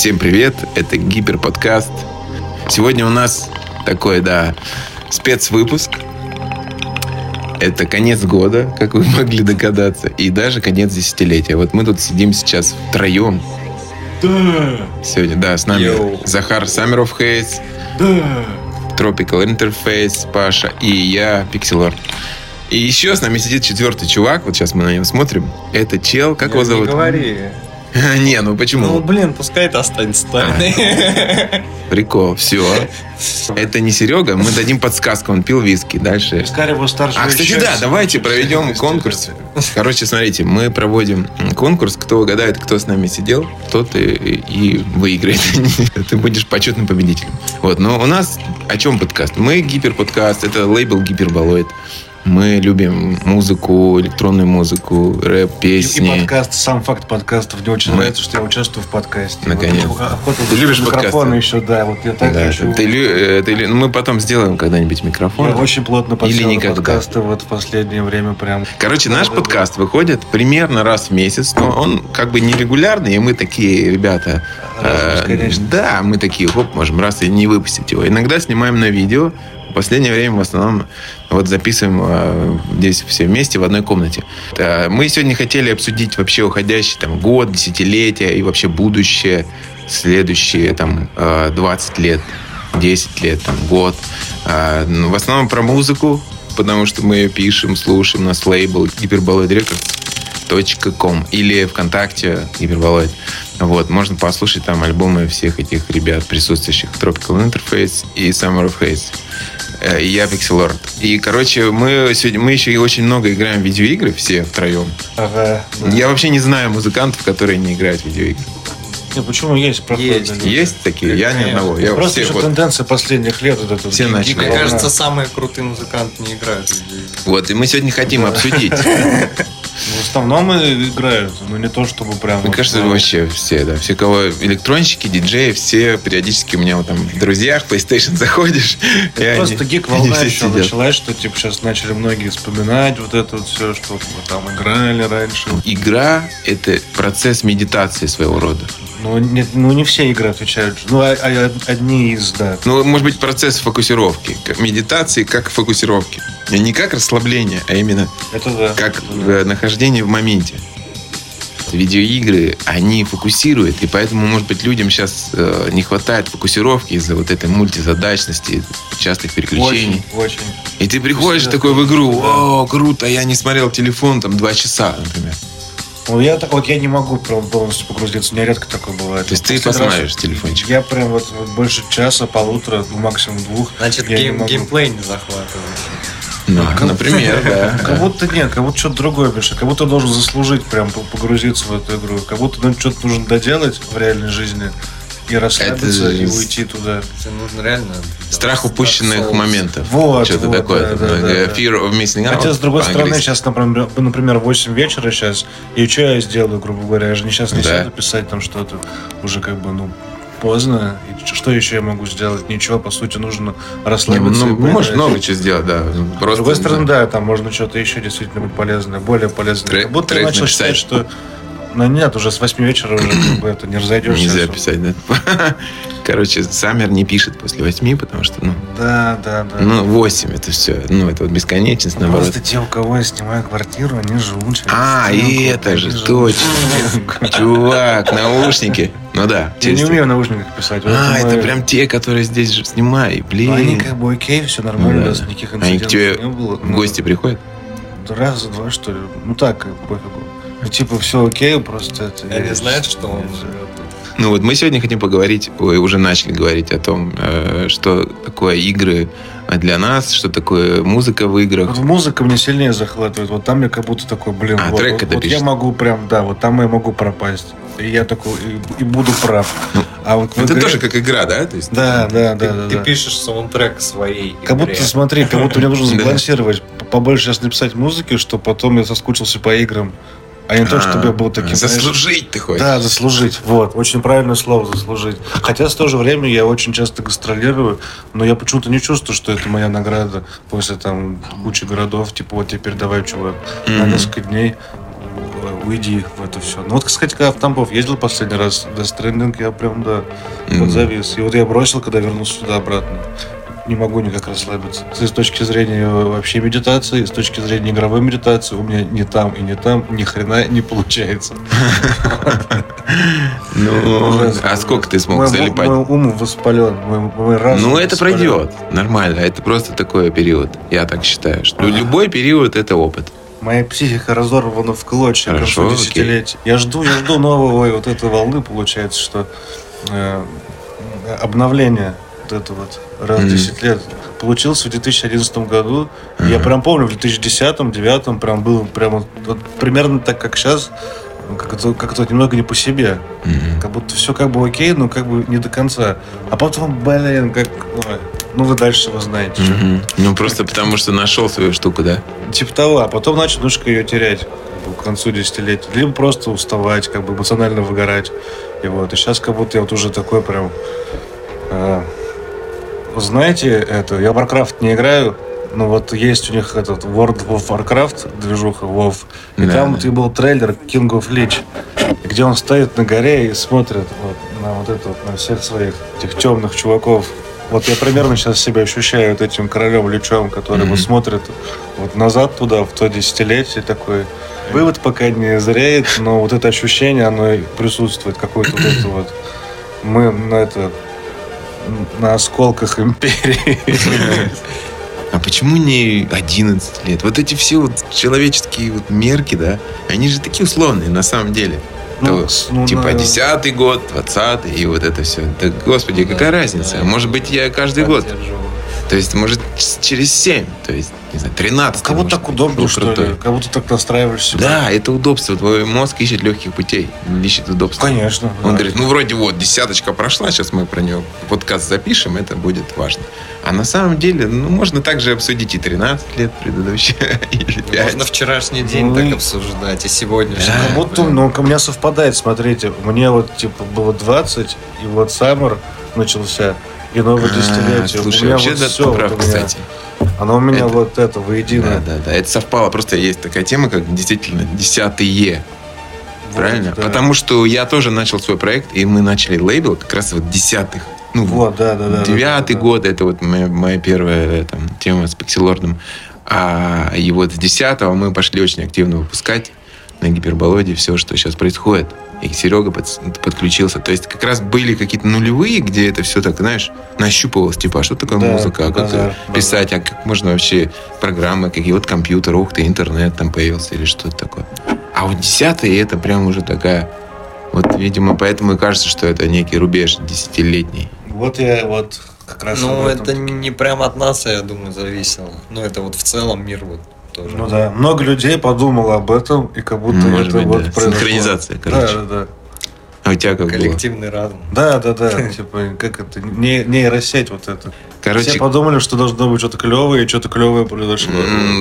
Всем привет, это Гиперподкаст. Сегодня у нас такой, да, спецвыпуск. Это конец года, как вы могли догадаться, и даже конец десятилетия. Вот мы тут сидим сейчас втроем. Да. Сегодня, да, с нами Йоу. Захар Саммеров Хейс, Да. Tropical Interface, Паша и я, Пикселор. И еще с нами сидит четвертый чувак, вот сейчас мы на него смотрим. Это чел, как его Не зовут? говори. Не, ну почему? Ну, блин, пускай это останется тайной. Прикол, все. Это не Серега, мы дадим подсказку, он пил виски. Дальше. Скорее его старший. А, кстати, да, давайте проведем конкурс. Короче, смотрите, мы проводим конкурс, кто угадает, кто с нами сидел, тот и, и выиграет. Ты будешь почетным победителем. Вот, но у нас о чем подкаст? Мы гиперподкаст, это лейбл Гиперболоид. Мы любим музыку, электронную музыку, рэп, И, песни. подкаст, сам факт подкастов. Мне очень Мы- нравится, что я участвую в подкасте. Наконец. Вот, охота Ты любишь микрофон подкасты? еще, да. Вот я так Да, хочу. ты э, ты лю- ну, мы потом сделаем когда-нибудь микрофон. Я очень плотно Или подсел никогда. подкасты вот в последнее время прям. Короче, наш Да-да-да. подкаст выходит примерно раз в месяц, но он как бы нерегулярный, и мы такие, ребята, Раз, э, конечно. да, мы такие, хоп, можем раз и не выпустить его. Иногда снимаем на видео, в последнее время в основном вот записываем э, здесь все вместе в одной комнате. Э, мы сегодня хотели обсудить вообще уходящий там год, десятилетие и вообще будущее, следующие там э, 20 лет, 10 лет, там год. Э, ну, в основном про музыку, потому что мы ее пишем, слушаем, у нас лейбл Гиперболоид Records.com или ВКонтакте Гиперболоид. Вот, можно послушать там альбомы всех этих ребят, присутствующих Tropical Interface и Summer of Haze. Э, И я Pixel Lord. И, короче, мы сегодня мы еще и очень много играем в видеоигры, все втроем. Ага, да. Я вообще не знаю музыкантов, которые не играют в видеоигры. Не, почему есть? проходные Есть. люди. Есть такие? Я ни одного. Я Просто все еще вот, тенденция последних лет. Вот это Все вот начали. Мне кажется, самые крутые музыканты не играют вот, и мы сегодня хотим обсудить. Ну, В основном играют, но не то, чтобы прям... Мне вот, кажется, ну, вообще все, да. Все, кого электронщики, диджеи, все периодически у меня вот там в друзьях PlayStation заходишь. Просто гик они волна все еще сидят. началась, что типа сейчас начали многие вспоминать вот это вот все, что мы там играли раньше. Игра — это процесс медитации своего рода. Ну не, ну, не все игры отвечают. Ну, а- а- одни из, да. Ну, может быть, процесс фокусировки. Медитации как фокусировки. И Не как расслабление, а именно Это да. как Это да. э, нахождение в моменте. Видеоигры, они фокусируют, и поэтому, может быть, людям сейчас не хватает фокусировки из-за вот этой мультизадачности, частых переключений. Очень, очень. И ты приходишь такой в игру, о, круто, я не смотрел телефон там два часа, например. Ну, я, так- вот я не могу прям полностью погрузиться. У меня редко такое бывает. То есть ты посмотришь телефончик. Я прям вот, вот больше часа, полутора, ну, максимум двух. Значит, я не гейм- могу. геймплей не захватывает. Ну, например, да. Как будто нет, как будто что-то другое больше. Как будто должен заслужить прям по- погрузиться в эту игру. Как будто нам что-то нужно доделать в реальной жизни и расслабиться, Это и с- уйти туда. Тебе нужно реально... Страх упущенных моментов. Вот, Что-то вот, такое. да, да, да, Э, да. Fear of missing out. Хотя, с другой стороны, сейчас, например, например, 8 вечера сейчас, и что я сделаю, грубо говоря? Я же не сейчас не Да. сяду писать там что-то. Уже как бы, ну, поздно. И что еще я могу сделать? Ничего, по сути, нужно Не, расслабиться. ну, можешь много чего сделать, да. С Просто, другой стороны, да, там можно что-то еще действительно быть полезное, более полезное. Трек- как будто трек начал написать. считать, что ну нет, уже с 8 вечера уже как бы это не разойдешься. Нельзя особо. писать, да. Короче, Саммер не пишет после восьми, потому что, ну, Да, да, да. ну, восемь это все. Ну, это вот бесконечность, наоборот. Просто те, у кого я снимаю квартиру, они живут. через А, и это они же точно. Чувак, наушники. Ну да. Я не умею в наушниках писать. А, это прям те, которые здесь же снимай, Ну, Они блин. как бы окей, все нормально, Ну никаких Они инцидентов тебе не было. Ну, гости приходят? Раза два, что ли. Ну так, пофигу. Ну, типа, все окей, просто это... Они я- знают, что он живет тут. Ну вот мы сегодня хотим поговорить, ой, уже начали говорить о том, э, что такое игры для нас, что такое музыка в играх. Вот музыка мне сильнее захватывает. Вот там я как будто такой, блин, А, вот, трек вот- это вот я могу прям, да, вот там я могу пропасть. И я такой, и, и буду прав. А вот Ну, Это игре- тоже как игра, да? То есть, Да, да, Ты, да, да. ты да. пишешь саундтрек своей Как игре. будто, смотри, как будто мне нужно Да. сбалансировать. Побольше сейчас написать музыки, что потом я соскучился по играм. А не то, чтобы я был таким... Заслужить ты хочешь. Да, заслужить. Вот, очень правильное слово заслужить. Хотя в то же время я очень часто гастролирую, но я почему-то не чувствую, что это моя награда после там кучи городов. Типа вот теперь давай, чувак, на несколько дней уйди в это все. Ну вот, кстати, когда в Тамбов ездил последний раз, Death Stranding, я прям, да, вот завис. И вот я бросил, когда вернулся сюда обратно. Не могу никак расслабиться. С точки зрения вообще медитации, с точки зрения игровой медитации, у меня ни там и ни там ни хрена не получается. Ну, а сколько ты смог залипать? Мой ум воспален, мой, мой разум Ну, это пройдет. Нормально. Это просто такой период. Я так считаю. Что любой период это опыт. Моя психика разорвана в клочья к Хорошо, концу десятилетия. Я жду, я жду нового вот этой волны, получается, что э, обновление вот это вот раз в Мгм. 10 лет получился в 2011 году. Я прям помню, в 2010-2009 прям был прям вот, примерно так, как сейчас, как-то как немного не по себе. Как будто все как бы окей, но как бы не до конца. А потом, блин, как... ой, ну вы дальше вы знаете. что. Мгм. Ну, просто потому что нашел свою штуку, да? Типа того, а потом начал немножко ее терять к концу десятилетия. Либо просто уставать, как бы эмоционально выгорать. И вот. И сейчас как будто я вот уже такой прям... э, знаете, это, я в Warcraft не играю, но вот есть у них этот World of Warcraft, движуха WoW, и Да, там да. был трейлер King of Lich, где он стоит на горе и смотрит вот на вот это вот, на всех своих этих темных чуваков. Вот я примерно сейчас себя ощущаю вот этим королем Личом, который Мгм. вот смотрит вот назад туда, в то десятилетие такой. Вывод пока не зреет, но вот это ощущение, оно присутствует, какое-то вот это вот. Мы на это на осколках империи. А почему не 11 лет? Вот эти все вот человеческие вот мерки, да, они же такие условные на самом деле. Ну, То, ну, типа на- 10 год, 20 и вот это все. Да, господи, Да, какая разница? да. Может быть, я каждый год. То есть, может, через 7, то есть, не знаю, 13. Кого может так удобно, был что крутой. ли? Кого ты так настраиваешь себя? Да, это удобство. Твой мозг ищет легких путей, ищет удобства. Конечно. Он да. говорит, ну вроде вот, десяточка прошла, сейчас мы про нее подкаст запишем, это будет важно. А на самом деле, ну, можно также обсудить и 13 лет или 5. Можно вчерашний день Ну, так и- обсуждать, и сегодняшний. Да. Как будто, ну, у меня совпадает, смотрите. Мне вот, типа, было 20, и вот Саммер начался, и новое А, десятилетие. Слушай, у меня вообще вот да, все, вот меня, кстати. Оно у меня Это- вот это воедино. Да, да, да. Это совпало. Просто есть такая тема, как действительно десятые. Вот, Правильно? да. Потому что я тоже начал свой проект, и мы начали лейбл как раз вот десятых. Ну, Вот, да, да, да. Девятый да, да. год, это вот моя, моя первая там, тема с Пикселордом. А, и вот с десятого мы пошли очень активно выпускать на гиперболоде все, что сейчас происходит. И Серега под- подключился. То есть как раз были какие-то нулевые, где это все так, знаешь, нащупывалось. Типа, а что такое Да, музыка? А как базар, писать? А как можно вообще программы? Какие вот компьютер, ух ты, интернет там появился или что-то такое. А вот десятый это прям уже такая... Вот, видимо, поэтому и кажется, что это некий рубеж десятилетний. Вот я вот как раз Ну, это не прям от нас, я думаю, зависело. Ну, это вот в целом мир вот тоже. Ну да, много людей подумало об этом, и как будто Может это быть, вот да. произошло. Синхронизация, короче. Да, да, да. Тебя как было? Коллективный разум. Да, да, да. Типа, как это, не, нейросеть вот это. Короче, Все подумали, что должно быть что-то клевое, и что-то клевое произошло.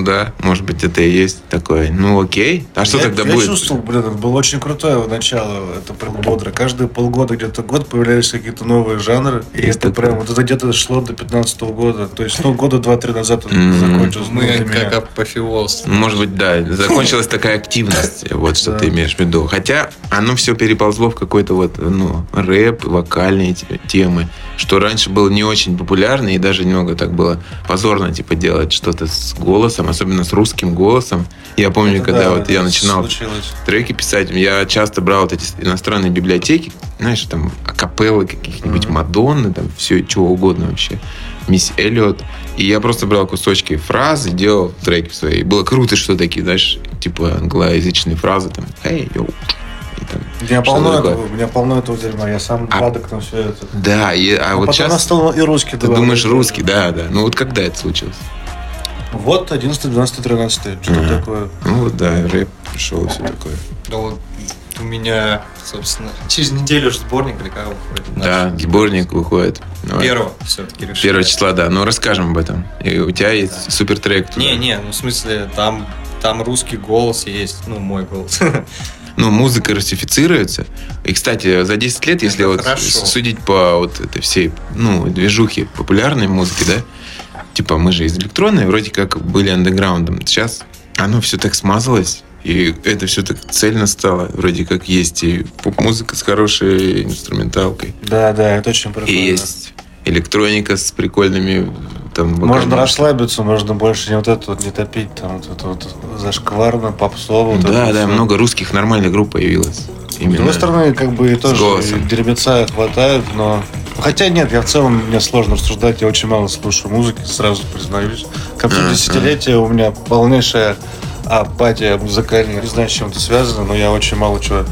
да, может быть, это и есть такое. Ну, окей. А что я, тогда я будет? чувствовал, блин, это было очень крутое начало. Это прям бодро. Каждые полгода, где-то год появлялись какие-то новые жанры. И Есть это такое. прям, вот это где-то шло до 15 года. То есть, ну, года два-три назад это М. закончилось. ну, Мы для как апофеоз. Может быть, да, закончилась такая активность, вот что ты имеешь в виду. Хотя оно все переползло в какой-то вот, ну, рэп, вокальные те- темы, что раньше было не очень популярно, и даже немного так было позорно, типа, делать что-то с голосом, особенно с русским голосом. Я помню, Это когда да, вот я начинал случилось. треки писать, я часто брал вот эти иностранные библиотеки, знаешь, там акапеллы каких-нибудь Мгм. Мадонны, там все, чего угодно вообще. Мисс Эллиот. И я просто брал кусочки фраз и делал треки свои. И было круто, что такие, знаешь, типа англоязычные фразы, там, «Эй, йоу». Там, У меня Что полно такое? этого, у меня полно этого дерьма. Я сам А- падок на все это. Да, и, а, А вот потом сейчас стал и русский ты добавлять. думаешь русский, да, да. Ну вот когда это случилось? Вот 11, 12, 13. Что-то Ага. такое. Ну вот да, рэп пришел и все такое. Да вот у меня, собственно, через неделю же сборник или как вроде Да, начал. сборник выходит. Давай. Первого все-таки решили. Первого числа, да. Ну расскажем об этом. И у тебя есть супер трек. туда. Не, не, ну в смысле, там, там русский голос есть, ну, мой голос. ну, музыка русифицируется. И, кстати, за 10 лет, если Это вот хорошо. судить по вот этой всей, ну, движухе популярной музыки, да, типа мы же из электронной вроде как были андеграундом. Сейчас оно все так смазалось. И это все так цельно стало. Вроде как есть и поп-музыка с хорошей инструменталкой. Да, да, это очень прикольно. И есть электроника с прикольными там Можно вокальными- расслабиться, можно больше не вот это вот не топить, там вот это вот зашкварно, попсово. вот Да, да, всё. много русских нормальных групп появилось. С Именно. другой стороны, как бы тоже дерьмеца хватает, но... Хотя нет, я в целом, мне сложно рассуждать, я очень мало слушаю музыки, сразу признаюсь. К концу десятилетия у меня полнейшая апатия музыкальная. Не знаю, с чем это связано, но я очень мало чего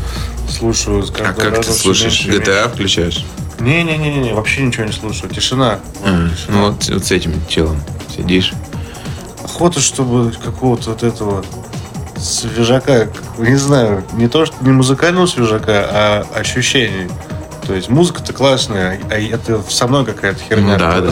слушаю. с А как ты разом всё слушаешь? меньше. GTA включаешь? Не-не-не, вообще ничего не слушаю. Тишина. А, Тишина. ну вот, вот с этим челом сидишь. Охота, чтобы какого-то вот этого свежака, не знаю, не то, что не музыкального свежака, а ощущений. То есть музыка-то классная, а это со мной какая-то херня. Ну да, да.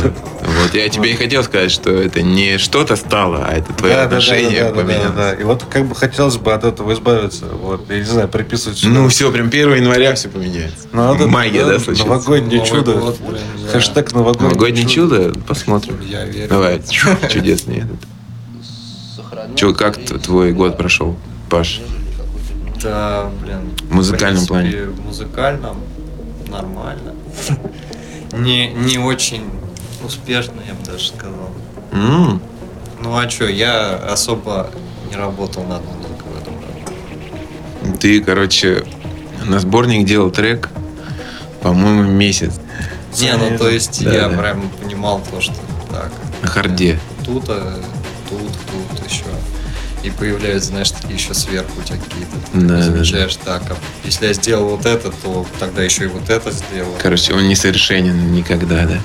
Вот я тебе и хотел сказать, что это не что-то стало, а это твое Да, отношение да, да, да, поменялось. да. И вот как бы хотелось бы от этого избавиться. Вот, я не знаю, приписывать сюда. Ну все, прям 1 января все поменяется. Надо, Магия, да, да, случится? Новогоднее Новый чудо. год, блин, да. Хэштег новогоднее, Новогоднее чудо, посмотрим. Я верю. Давай, чудесный этот. Че, как твой год прошел, Паш? Да, блин. В музыкальном принципе, В музыкальном нормально. Не, не очень успешно, я бы даже сказал. М, Ну а что, я особо не работал над музыкой в этом году. Ты, короче, на сборник делал трек, по-моему, месяц Не, ну то есть Да, я да. прям понимал то, что так. на харде. Тут, а, тут, тут еще. И появляются, знаешь, такие еще сверху у тебя какие-то. Да, да, замечаешь, так, а если я сделал вот это, то тогда еще и вот это сделал. Короче, он несовершенен никогда, да?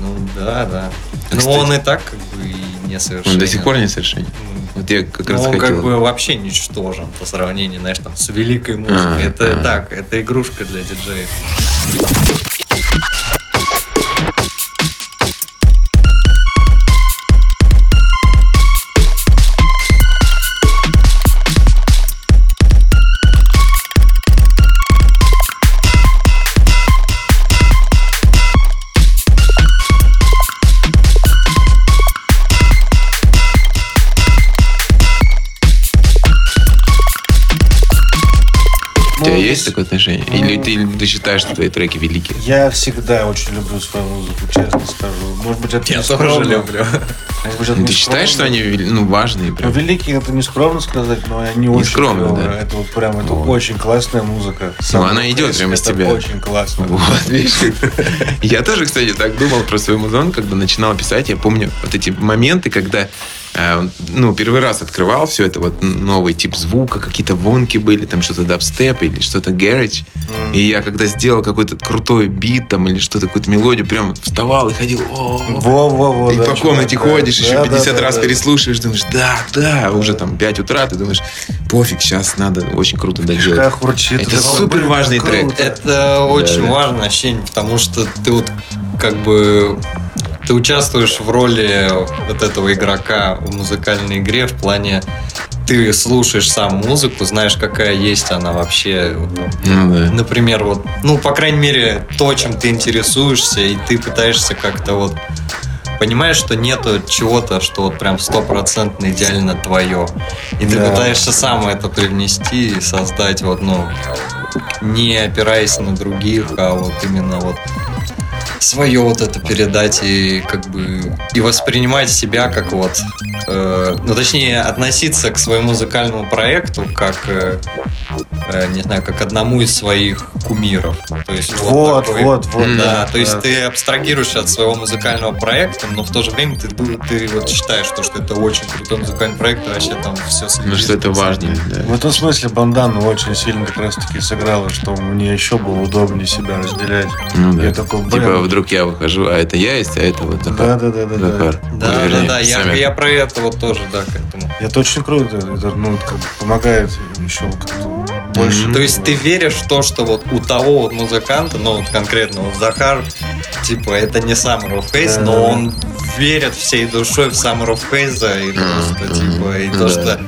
Ну да, да. А, Но кстати, он и так как бы и не совершенен. Он до сих пор несовершенен. Ну, Вот я как ну, раз он хотел. как бы вообще ничтожен по сравнению, знаешь, там, с великой музыкой. А, это а. так, это игрушка для диджеев. Такое отношение? Или ты, ты считаешь, что твои треки великие? Я всегда очень люблю свою музыку, честно скажу. Может быть, это Я не тоже люблю. Может быть, это Ну, не ты считаешь, что они ну, важные? Ну, Прям? великие это не скромно сказать, но они очень скромно, клевые. да. Это вот прям это Вот. очень классная музыка. Ну, она идет прямо из это тебя. очень классно. Вот, видишь. Я тоже, кстати, так думал про свой музон, когда начинал писать. Я помню вот эти моменты, когда ну, первый раз открывал все это, вот новый тип звука, какие-то вонки были, там что-то дабстеп или что-то garage. И я когда сделал какой-то крутой бит там или что-то, какую-то мелодию, прям вставал и ходил, «О, Во-во-во. и да, по комнате чувак, да. ходишь, еще Да, 50 да, раз да, переслушиваешь, думаешь, да, да, уже там 5 утра, ты думаешь, пофиг, сейчас надо очень круто доделать. Как урчит. Это супер важный трек. Это очень да. важное ощущение, потому что ты вот как бы ты участвуешь в роли вот этого игрока в музыкальной игре в плане ты слушаешь сам музыку, знаешь, какая есть она вообще. вот, Ну да. Например, вот, ну, по крайней мере, то, чем ты интересуешься, и ты пытаешься как-то вот понимаешь, что нету чего-то, что вот прям стопроцентно идеально твое. И ты Да. пытаешься сам это привнести и создать вот, ну, не опираясь на других, а вот именно вот свое вот это передать и как бы и воспринимать себя как вот э, ну точнее относиться к своему музыкальному проекту как э, не знаю как одному из своих кумиров то есть Вот, такой- вот, вот. Да, да, то есть да. ты абстрагируешься от своего музыкального проекта, но в то же время ты, ты вот считаешь, то, что это очень крутой музыкальный проект, и вообще там все Ну что это важно. да. В этом смысле бандана очень сильно как раз таки сыграла, что мне еще было удобнее себя разделять. Ну да. Я такой, блин. Типа вдруг я выхожу, а это я есть, а это вот Да, Захар. да, да, да, да. Захар. Да, Ну, да, вернее, да, я, Саммер. я про это вот тоже, да, к этому. Это очень круто. Это, ну, как бы помогает еще как-то больше. То есть ты веришь в то, что вот у того вот музыканта, ну вот конкретно вот Захар, типа это не Summer of Haze, Да, но да, он верит всей душой в Summer of Haze и просто типа и Ну то, что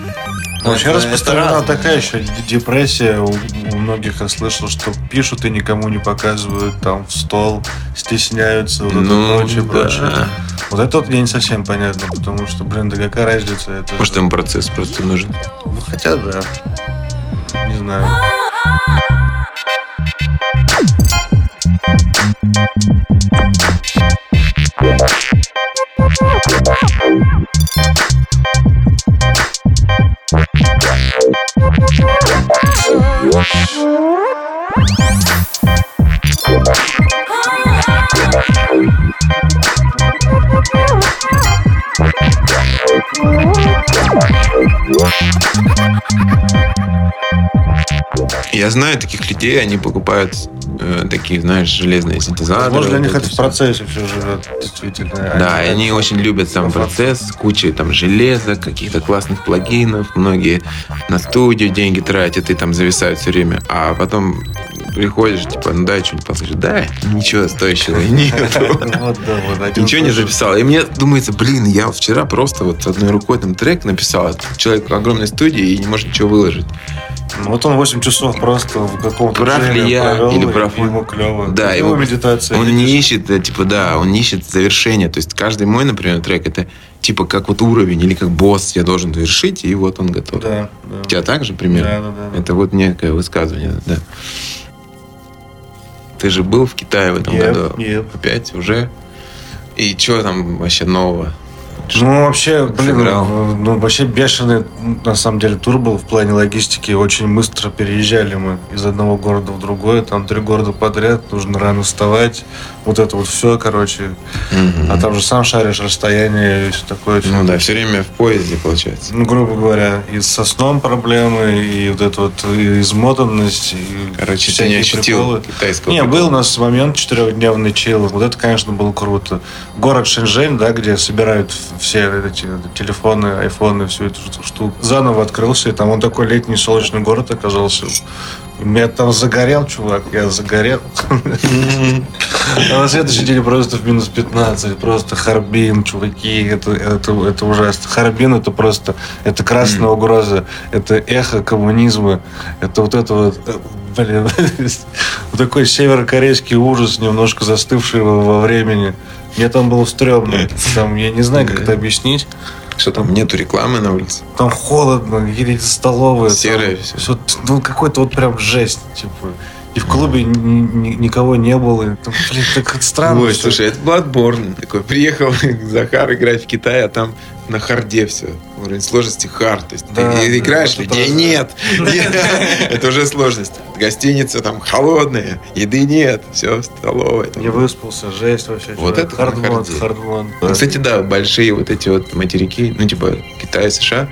Ну, это- распространена это такая еще депрессия у, у многих, я слышал, что пишут и никому не показывают, там в стол, стесняются, вот это Ну, прочее, да. прочее. Вот это вот мне не совсем понятно, потому что, блин, да какая разница? Это Может, же- им процесс просто нужен. Ну, хотя да. Не знаю. Я знаю таких людей, они покупают э, такие, знаешь, железные синтезаторы. Может, для них это в процессе все живет, действительно. Да, и они очень любят сам процесс, куча там железа, каких-то классных плагинов, многие на студию деньги тратят и там зависают все время, а потом приходишь, типа, ну дай что-нибудь послушать, да, ничего стоящего нет. Ничего не записал. И мне думается, блин, я вчера просто вот одной рукой там трек написал, человек в огромной студии и не может ничего выложить. Вот он 8 часов просто в каком-то Прав ли я провел, или прав ему клево. Да, его- его медитация. Он не видишь? ищет, э, типа, да, он не ищет завершения. То есть каждый мой, например, трек, это типа как вот уровень или как босс я должен завершить, и вот он готов. Да, да. У тебя так же примерно? Да, да, да. Это вот некое высказывание, да. Ты же был в Китае в этом Yep, году. yep. Опять уже. И что там вообще нового? Ну, вообще, блин, сыграл? ну, вообще бешеный, на самом деле, тур был в плане логистики. Очень быстро переезжали мы из одного города в другой. Там три города подряд, нужно рано вставать. Вот это вот все, короче. Мгм. А там же сам шаришь расстояние и все такое. Ну да, все время в поезде, получается. Ну, грубо говоря, и со сном проблемы, и вот это вот и измотанность, и Короче, ты не ощутил приколы. китайского Не, прикола? был у нас момент четырехдневный чил. Вот это, конечно, было круто. Город Шэньчжэнь, да, где собирают все эти телефоны, айфоны, всю эту штуку. Заново открылся, и там он такой летний солнечный город оказался. И Меня там загорел, чувак, я загорел. А на следующий день просто в минус 15, просто Харбин, чуваки, это, это, это ужасно. Харбин это просто, это красная угроза, это эхо коммунизма, это вот это вот, э, блин, такой северокорейский ужас, немножко застывший во времени. Мне там было стрёмно. Там, я не знаю, как это объяснить. Что там, нету рекламы на улице? Там холодно, едете в столовую. Серое там всё. всё, ну, какой-то вот прям жесть, типа. И в клубе ни- ни- никого не было. И там, блин, так странно. Ой, слушай, это Bloodborne. Такой, приехал Захар играть в Китай, а там на харде все. Уровень сложности хард. То есть Да, ты да, играешь, это людей да. нет. Это уже сложность. Гостиница там холодная, еды нет, все там. Не выспался, жесть вообще. Вот это hard mode, hard mode. Ну, Кстати, да, большие вот эти вот материки, ну, типа Китай, США,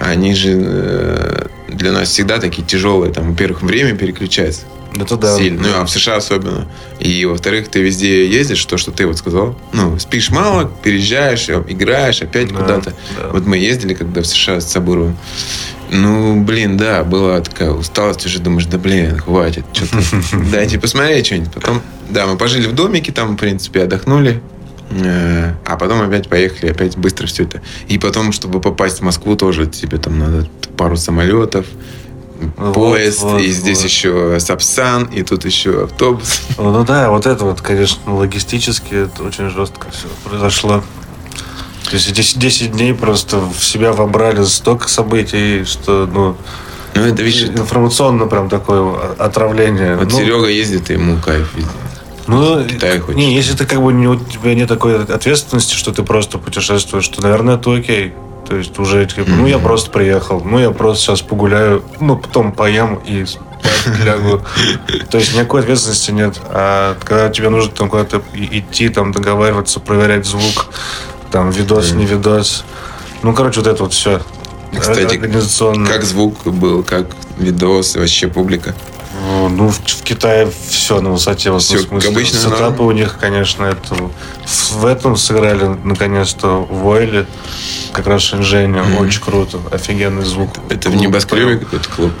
они же э, для нас всегда такие тяжелые. Там, во-первых, время переключается Это да. сильно. Ну, а в США особенно. И, во-вторых, ты везде ездишь, то, что ты вот сказал. Ну, спишь мало, переезжаешь, играешь опять Да, куда-то. да. Вот мы ездили когда в США с Сабуровым. Ну, блин, да, была такая усталость, уже думаешь, да блин, хватит, что-то дайте посмотреть что-нибудь. Потом, да, мы пожили в домике, там, в принципе, отдохнули. Э, А потом опять поехали, опять быстро все это. И потом, чтобы попасть в Москву, тоже тебе там надо пару самолетов, Вот, поезд, вот, и здесь вот. еще Сапсан, и тут еще автобус. Ну да, вот это вот, конечно, логистически это очень жестко все произошло. То есть 10, 10 дней просто в себя вобрали столько событий, что, ну, Ну, это, видишь, информационно прям такое отравление. вот Ну, Серега ездит, и ему кайф везде. Ну, не, если ты как бы не, у тебя нет такой ответственности, что ты просто путешествуешь, то, наверное, это окей. То есть уже, типа, ну, я просто приехал, ну, я просто сейчас погуляю, ну, потом поем и лягу. То есть никакой ответственности нет. А когда тебе нужно там куда-то идти, там, договариваться, проверять звук, там, видос, не видос. Ну, короче, вот это вот все. Кстати. Как звук был, как видос, вообще публика. Ну, в, в Китае все на высоте. Вот, ну, в смысле, обычно, сетапы норм. у них, конечно, это... В, этом сыграли, наконец-то, в Ойле. Как раз Шэньчжэне. Мгм. Очень круто. Офигенный звук. Это в небоскребе какой-то клуб.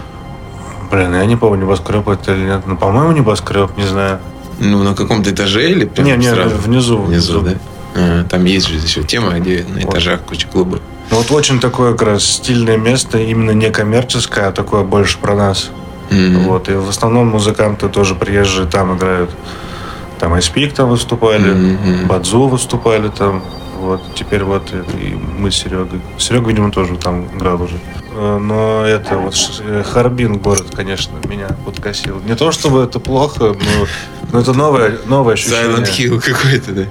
Блин, я не помню, небоскреб это или нет. Ну, по-моему, небоскреб, не знаю. Ну, на каком-то этаже или прям не, не, сразу? внизу. Внизу, да? А, там есть же еще тема, где на этажах куча клубов. Ну, вот очень такое как раз стильное место, именно не коммерческое, а такое больше про нас. М. Вот. И в основном музыканты тоже приезжие там играют. Там Айспик там выступали, Мгм. Бадзу выступали там. Вот, теперь вот и мы с Серегой. Серега, видимо, тоже там играл уже. Э, Но это вот э, Харбин город, конечно, меня подкосил. Не то чтобы это плохо, но, но это новое, новое ощущение. Silent Hill какой-то, да.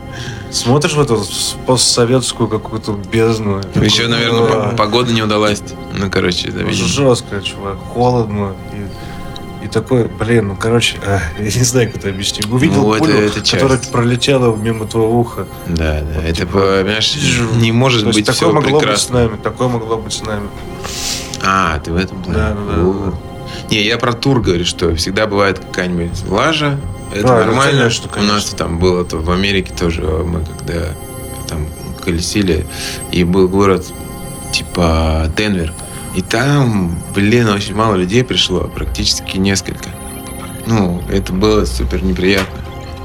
Смотришь в эту постсоветскую какую-то бездну. такой, Еще, наверное, «А, по- погода не удалась. Ну, короче, да, видимо. Жестко, чувак, холодно. И такой, блин, ну, короче, а, я не знаю, как это объяснить. Увидел Ну, это- пулю, это часть. которая пролетела мимо твоего уха. Да, да. Вот, это, типа, понимаешь, не может То быть такое все могло быть с прекрасно. нами, такое могло быть с нами. А, ты в этом плане? Да, да, да. Не, я про тур говорю, что всегда бывает какая-нибудь лажа. Это Да, нормально. конечно, У нас конечно. там было то в Америке тоже, мы когда там колесили, и был город типа Денвер. И там, блин, очень мало людей пришло, практически несколько. Ну, это было супер неприятно.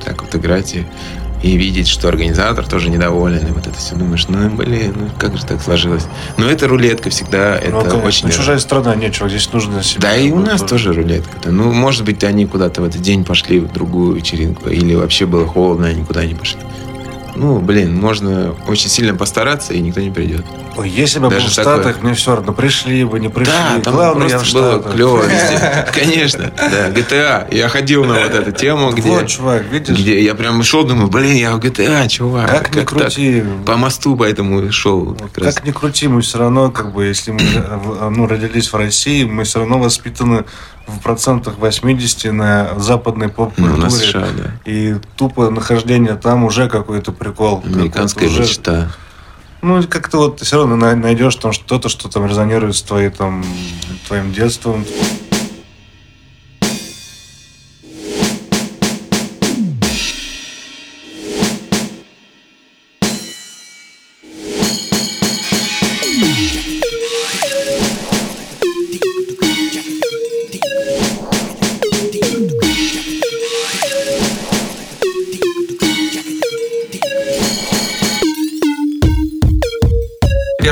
Так вот играть и, и видеть, что организатор тоже недоволен. И вот это все думаешь, ну, блин, ну как же так сложилось. Но это рулетка всегда, это ну, конечно, очень... ну, чужая страна, нет, чувак, здесь нужно себя. Да, и у нас тоже рулетка. Ну, может быть, они куда-то в этот день пошли в другую вечеринку, или вообще было холодно, они никуда не пошли. Ну, блин, можно очень сильно постараться, и никто не придет. Ой, если бы я был Даже в Штатах, такое. мне все равно, пришли бы, не пришли. Да, там Главное, я в просто было Штатах. клево везде. Конечно, да, GTA. Я ходил на вот эту тему, где, Вот, чувак, видишь, где я прям шел, думаю, блин, я в GTA, чувак. как ни так? крути, По мосту поэтому шел как раз. Как ни крути, мы все равно, как бы, если мы э, ну, родились в России, мы все равно воспитаны в процентах 80 на западной Ну, поп-культуре. на США, да. И тупо нахождение там уже какой-то прикол. Американская Какой-то уже- мечта. Ну, как-то вот все равно на- найдешь там что-то, что там резонирует с твоей, там, твоим детством.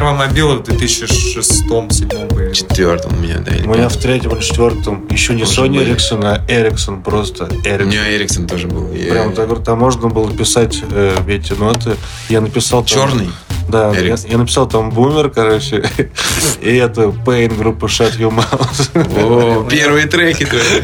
Первый мобил в 2006-2007 были. Четвертом у меня, да, У меня в третьем или четвертом еще не Тоже Sony. Ericsson, а Ericsson просто У Ericsson. меня Эриксон тоже был. Я- Прям так там можно было писать э, эти ноты. Я написал там- Черный? Да, я, я написал там бумер, короче, и это Pain группа Shut Your Mouth. О, первые треки твои.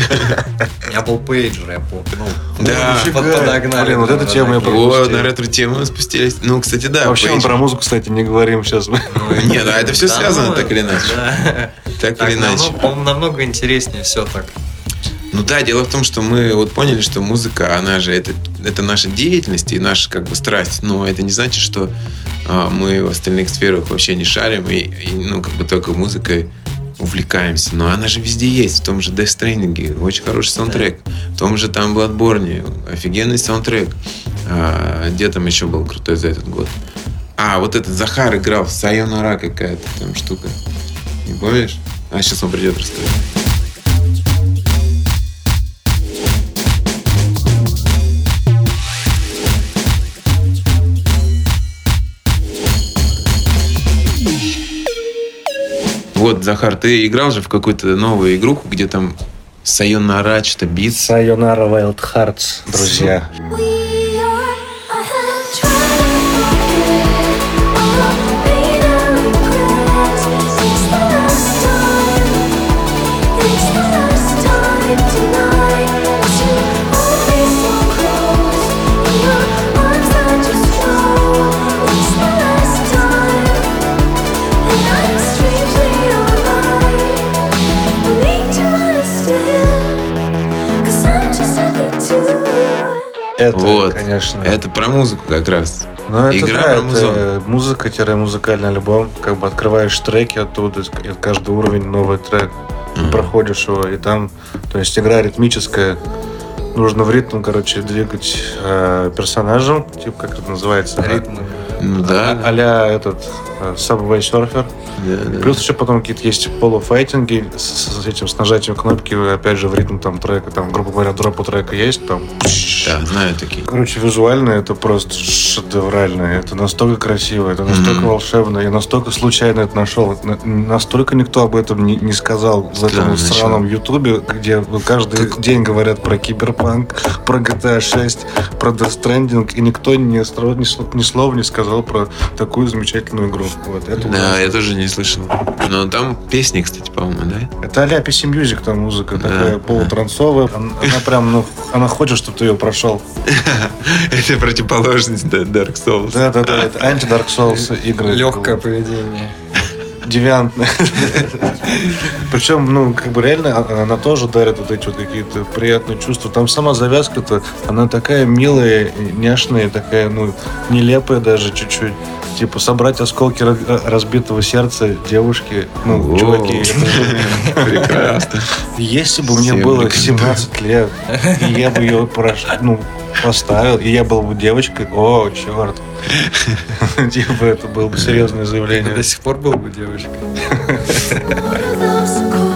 Меня был пейджер, я помню. Ну, Да. под- подогнали. Блин, вот да, тему я пропустил. Вот, на ретро-тему мы спустились. Ну, кстати, да. Вообще мы про музыку, кстати, не говорим сейчас. Ну, Нет, а это Да связано ну, так или иначе. Так или иначе. по-моему, намного интереснее все так. Ну да, дело в том, что мы вот поняли, что музыка, она же это, это наша деятельность и наша как бы страсть. Но это не значит, что а, мы в остальных сферах вообще не шарим и, и, ну как бы только музыкой увлекаемся. Но она же везде есть. В том же Death Stranding очень хороший саундтрек. В том же там Bloodborne офигенный саундтрек. А, где там еще был крутой за этот год? А, вот этот Захар играл в Сайонара какая-то там штука. Не помнишь? А, сейчас он придет рассказать. Вот, Захар, ты играл же в какую-то новую игруху, где там Сайонара, что-то бит. Sayonara Wild Hearts, друзья. We Это, Вот. конечно. Это про музыку как раз. Ну, это Игра да, про это музыка-музыкальный альбом. Как бы открываешь треки оттуда, и каждый уровень новый трек. Мгм. Проходишь его, и там, то есть игра ритмическая. Нужно в ритм, короче, двигать э, персонажем, типа как это называется, Ритмы. Ну да. а- а-ля этот Subway Surfer. Да, да. Плюс еще потом какие-то есть полуфайтинги с, с этим, с нажатием кнопки, опять же, в ритм там трека, там, грубо говоря, дропу трека есть, там. Да, знаю такие. Короче, визуально это просто шедеврально. Это настолько красиво, это настолько Мгм. волшебно. Я настолько случайно это нашел. На- Настолько никто об этом не, не сказал в этом Странно, странном Ютубе, где каждый день говорят про Киберпанк, про GTA 6, про Death Stranding, и никто ни, ни слова не сказал про такую замечательную игру. Вот, это Да, ужасно. я тоже не слышал. Но там песни, кстати, по-моему, да? Это а-ля PC Music, там музыка Да, такая да. полутрансовая. Она, она прям, ну, она хочет, чтобы ты ее прошел. Это противоположность да, Dark Souls. Да-да-да, это анти-Dark Souls игры. Легкое поведение. девиантная. Причем, ну, как бы реально а- она тоже дарит вот эти вот какие-то приятные чувства. Там сама завязка-то, она такая милая, няшная, такая, ну, нелепая даже чуть-чуть. Типа собрать осколки ра- разбитого сердца девушки, ну, О. чуваки. это же- Прекрасно. Если бы мне было рекомендую. 17 лет, и я бы ее прош... ну, поставил, и я был бы девочкой, о, черт. Типа, это было бы серьезное заявление. до сих пор был бы девочкой.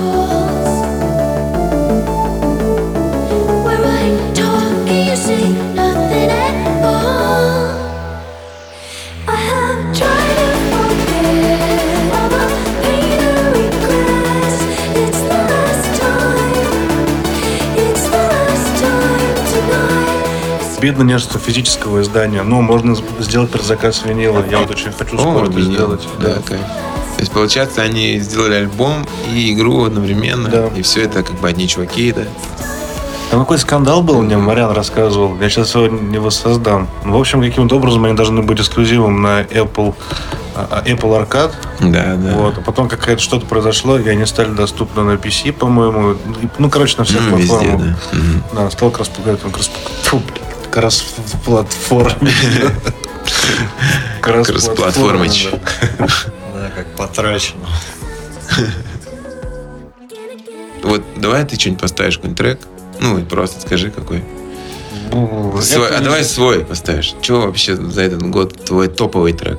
tonight. Обидно нет что физического издания, но можно сделать предзаказ винила. Я вот очень хочу скоро это винил. сделать. Да, кайф. То есть, получается, они сделали альбом и игру одновременно. Да. И все это как бы одни чуваки, да? Там какой скандал был, мне Марьян рассказывал. Я сейчас его не воссоздам. Ну, в общем, каким-то образом они должны быть эксклюзивом на Apple, а, Apple Arcade. Да, да. Вот. А потом какое-то что-то произошло, и они стали доступны на PC, по-моему. Ну, короче, на всех Ну, везде, платформах. да. Мгм. Да, стал кросс, там, кросс, фу, блин, кросс-платформе. Кросс-платформыч. да. Да, как потрачено. Вот давай ты что-нибудь поставишь, какой-нибудь трек. Ну, и просто скажи, какой. Свой- а давай свой поставишь. Чего вообще за этот год твой топовый трек?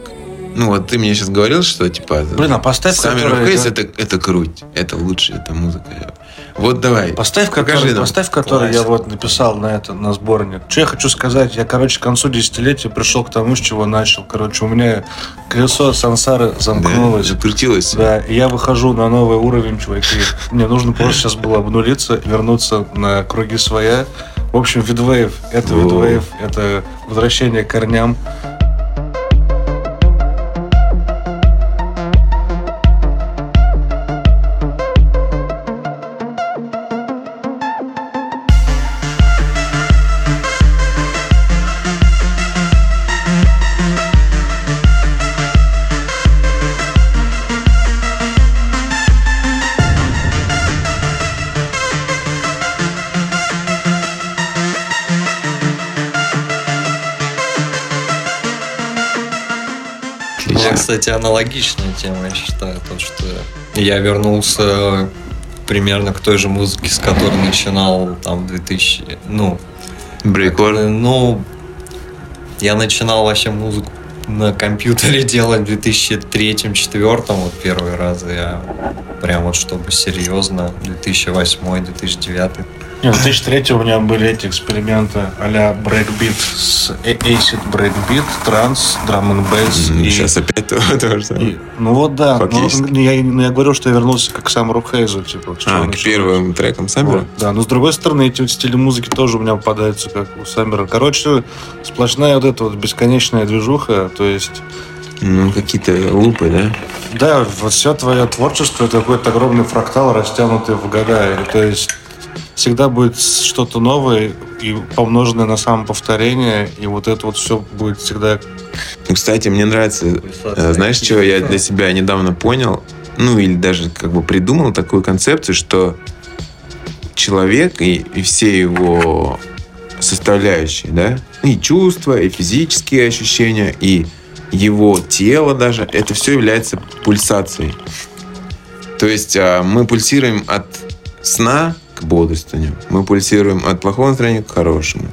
Ну, вот ты мне сейчас говорил, что типа... Блин, а поставь, Summer который- это, это круть. Это лучше, это музыка. Вот давай. Поставь, Покажи который, нам. поставь, который я вот написал на это, на сборник. Что я хочу сказать? Я, короче, к концу десятилетия пришел к тому, с чего начал. Короче, у меня колесо сансары Да, замкнулось. закрутилось. Да, и я выхожу на новый уровень, чуваки. Мне нужно просто сейчас было обнулиться, вернуться на круги своя. В общем, видвейв — это видвейв, это возвращение к корням. Кстати, аналогичная тема, я считаю, то, что я вернулся примерно к той же музыке, с которой начинал там в 2000, ну, Breakcore. ну, я начинал вообще музыку на компьютере делать в 2003-2004, вот первый раз я прям вот чтобы серьезно, 2008-2009. В 2003 у меня были эти эксперименты а-ля breakbeat с э- acid breakbeat, транс, драм н бейс и Сейчас опять то, то же самое. И- ну вот да, ну, ну, я, ну, я говорю, что я вернулся как сам Рок Хейзу, типа. А, к первым трекам Саммера? Вот, Да, но с другой стороны, эти вот стили музыки тоже у меня попадаются, как у Саммера. Короче, сплошная вот эта вот бесконечная движуха, то есть, Ну, какие-то лупы, да? да, вот все твое творчество это какой-то огромный фрактал, растянутый в года. То есть всегда будет что-то новое и помноженное на самоповторение, и вот это вот все будет всегда. Ну, кстати, мне нравится, э, знаешь, что я для себя недавно понял, ну, или даже как бы придумал такую концепцию, что человек и, и все его составляющие, да, и чувства, и физические ощущения, и его тело даже, это все является пульсацией. То есть а, мы пульсируем от сна к бодрствованию, мы пульсируем от плохого настроения к хорошему.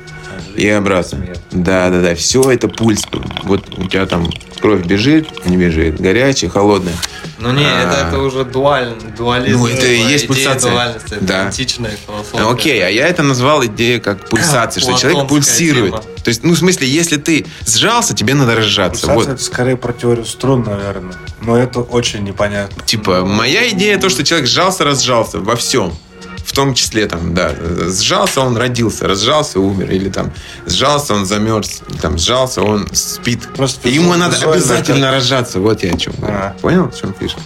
и обратно. Да, да, да. Все это пульс. Вот у тебя там кровь бежит, не бежит, горячая, холодная. Ну не, А. это, это уже дуаль, дуализм. Ну, это и идея есть пульсация. дуальности, это Да. античная философия. Ну, Окей, а я это назвал идеей как пульсация, что человек пульсирует. тема. То есть, ну, в смысле, если ты сжался, тебе надо разжаться. Пульсация Вот. это скорее про теорию струн, наверное. Но это очень непонятно. Типа, моя идея то, что человек сжался, разжался во всем. В том числе, там, да, сжался, он родился, разжался, умер. Или там, сжался, он замерз. Или, там, сжался, он спит. Просто ему надо визуально обязательно разжаться. Вот я о чем говорю. А. Понял, в чем фишка?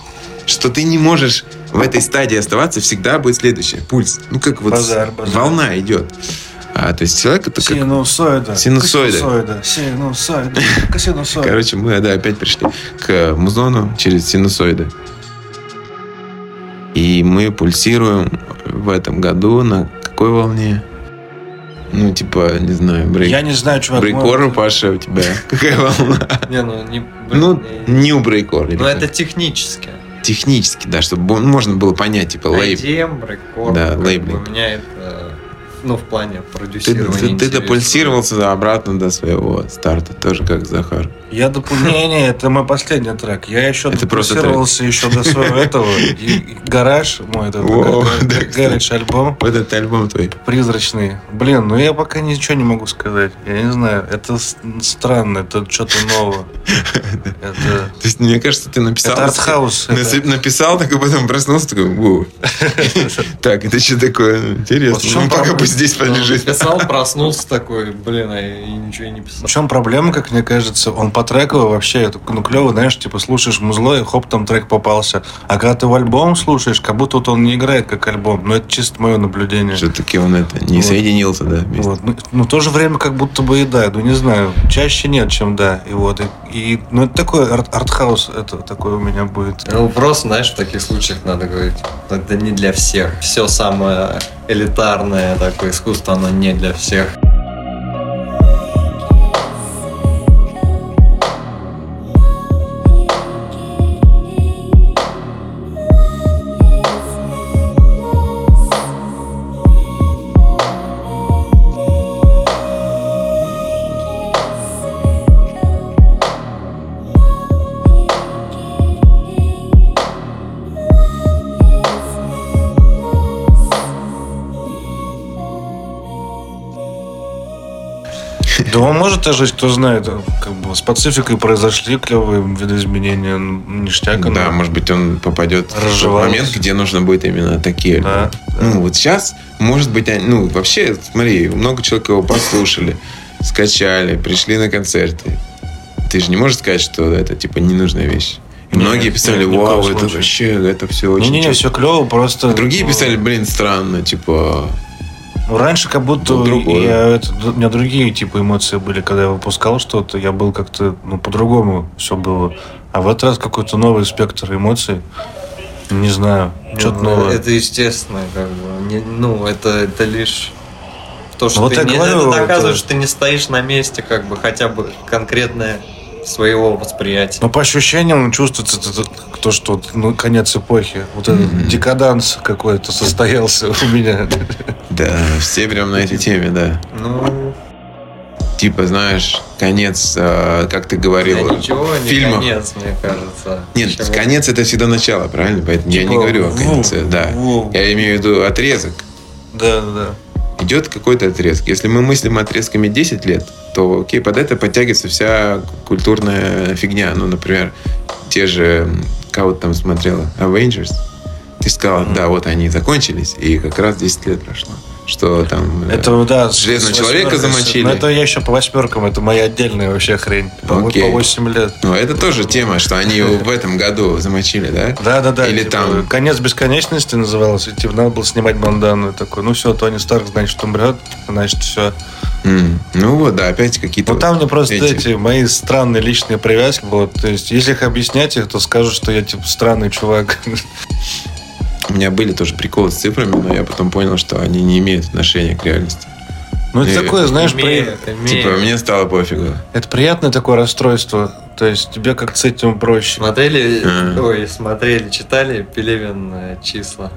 Что ты не можешь в этой стадии оставаться, всегда будет следующее. Пульс. Ну, как вот Базар, базар. волна идет. А, то есть человек это как... Синусоида. Синусоида. Синусоида. Синусоида. Синусоида. Короче, мы да, опять пришли к музону через синусоиды. И мы пульсируем в этом году на какой волне? Ну, типа, не знаю, брейк. Я не знаю, чувак. Брейкор, мы- Паша, у тебя какая волна? Не, ну не... Ну, не- нью брейкор. или ну, это технически. Технически, да, чтобы можно было понять, типа, лейб. IDM, брейкор. Да, лейблинг. У меня это, ну, в плане Ты, продюсирования ты, ты интересует. допульсировался обратно до своего старта, тоже как Захар. Я допу... Не-не, это мой последний трек. Я еще Это допульсировался еще до своего этого. И и гараж мой, этот О, га- да, га- кстати. гараж альбом. Вот этот альбом твой. Призрачный. Блин, ну я пока ничего не могу сказать. Я не знаю. Это странно, это что-то новое. Это, То есть, мне кажется, ты написал... это артхаус. это- Написал, такой потом проснулся, такой. Так, это что такое? Интересно. Ну, пока здесь Ну, полежит. Написал, проснулся такой, блин, а я ничего и не В писал. чем проблема, как мне кажется? Он по треково вообще, ну, клево, знаешь, типа, слушаешь музло, и хоп, там трек попался. А когда ты в альбом слушаешь, как будто вот он не играет как альбом. Но это чисто мое наблюдение. Все-таки он это не Вот. соединился, да, вместе. Вот. Ну, ну, в то же время как будто бы и да. Ну, не знаю. Чаще нет, чем да. И вот. И, и- ну, это такой арт- артхаус. Это такой у меня будет. Ну, просто, знаешь, в таких случаях надо говорить, это не для всех. Все самое элитарное искусство, оно не для всех. Да он может жить, кто знает. Как бы с пацификой произошли клевые видоизменения. ну, Ништяк. оно. Да, может быть, он попадет в тот момент, где нужно будет именно такие. Да, альбомы. да. Ну, вот сейчас, может быть, они- ну, вообще, смотри, много человек его послушали, скачали, пришли на концерты. Ты же не можешь сказать, что это, типа, ненужная вещь. И Нет, многие писали, нет, вау, это случае. вообще, это все очень Не-не-не, чё-то». все клево, просто... Другие ну, писали, блин, странно, типа, Ну, раньше как будто Ну, я, это, у меня другие типа эмоции были, когда я выпускал что-то, я был как-то, ну, по-другому все было. А в этот раз какой-то новый спектр эмоций. Не знаю, что-то Ну, новое. Это естественно, как бы. Не- ну, это, это лишь то, что Вот ты я не, говорю, это доказывает, это- что ты не стоишь на месте, как бы хотя бы конкретное своего восприятия. Но по ощущениям чувствуется это- это то, что ну, конец эпохи. Вот этот Мгм. декаданс какой-то состоялся у меня. да, все прям на этой теме, да. Ну, Типа, знаешь, конец, э, как ты да говорил, ничего, не фильмов. конец, мне кажется. Нет, Чего? конец это всегда начало, правильно? Поэтому я не Типа, говорю о ву, конце, да. ву. Я имею в виду отрезок. Да, да, да. Идет какой-то отрезок. Если мы мыслим отрезками 10 лет, то окей, под это подтягивается вся культурная фигня. Ну, например, те же, кого там смотрела, Avengers. Ты сказал, Мгм. да, вот они закончились, и как раз 10 лет прошло. Что там... э, Это, да, Железного человека замочили. Но это я еще по восьмеркам, это моя отдельная вообще хрень. По, Окей. по 8 лет. Ну, это тоже тема, что они его в этом году замочили, да? Да, да, да. Или типа, там- Конец бесконечности назывался. Типа, надо было снимать бандану. И такой, ну все, Тони Старк, значит, умрет. Значит, все. М, Ну вот, да, опять какие-то... Ну вот там мне просто эти- эти мои странные личные привязки. Вот, то есть, если их объяснять их, то скажут, что я типа странный чувак. У меня были тоже приколы с цифрами, но я потом понял, что они не имеют отношения к реальности. Ну, это Э, такое, знаешь, при- Имеет, имеет. Типа, мне стало пофигу. это приятное такое расстройство. То есть, тебе как с этим проще. Смотрели, А. ой, смотрели, читали Пелевин э, числа.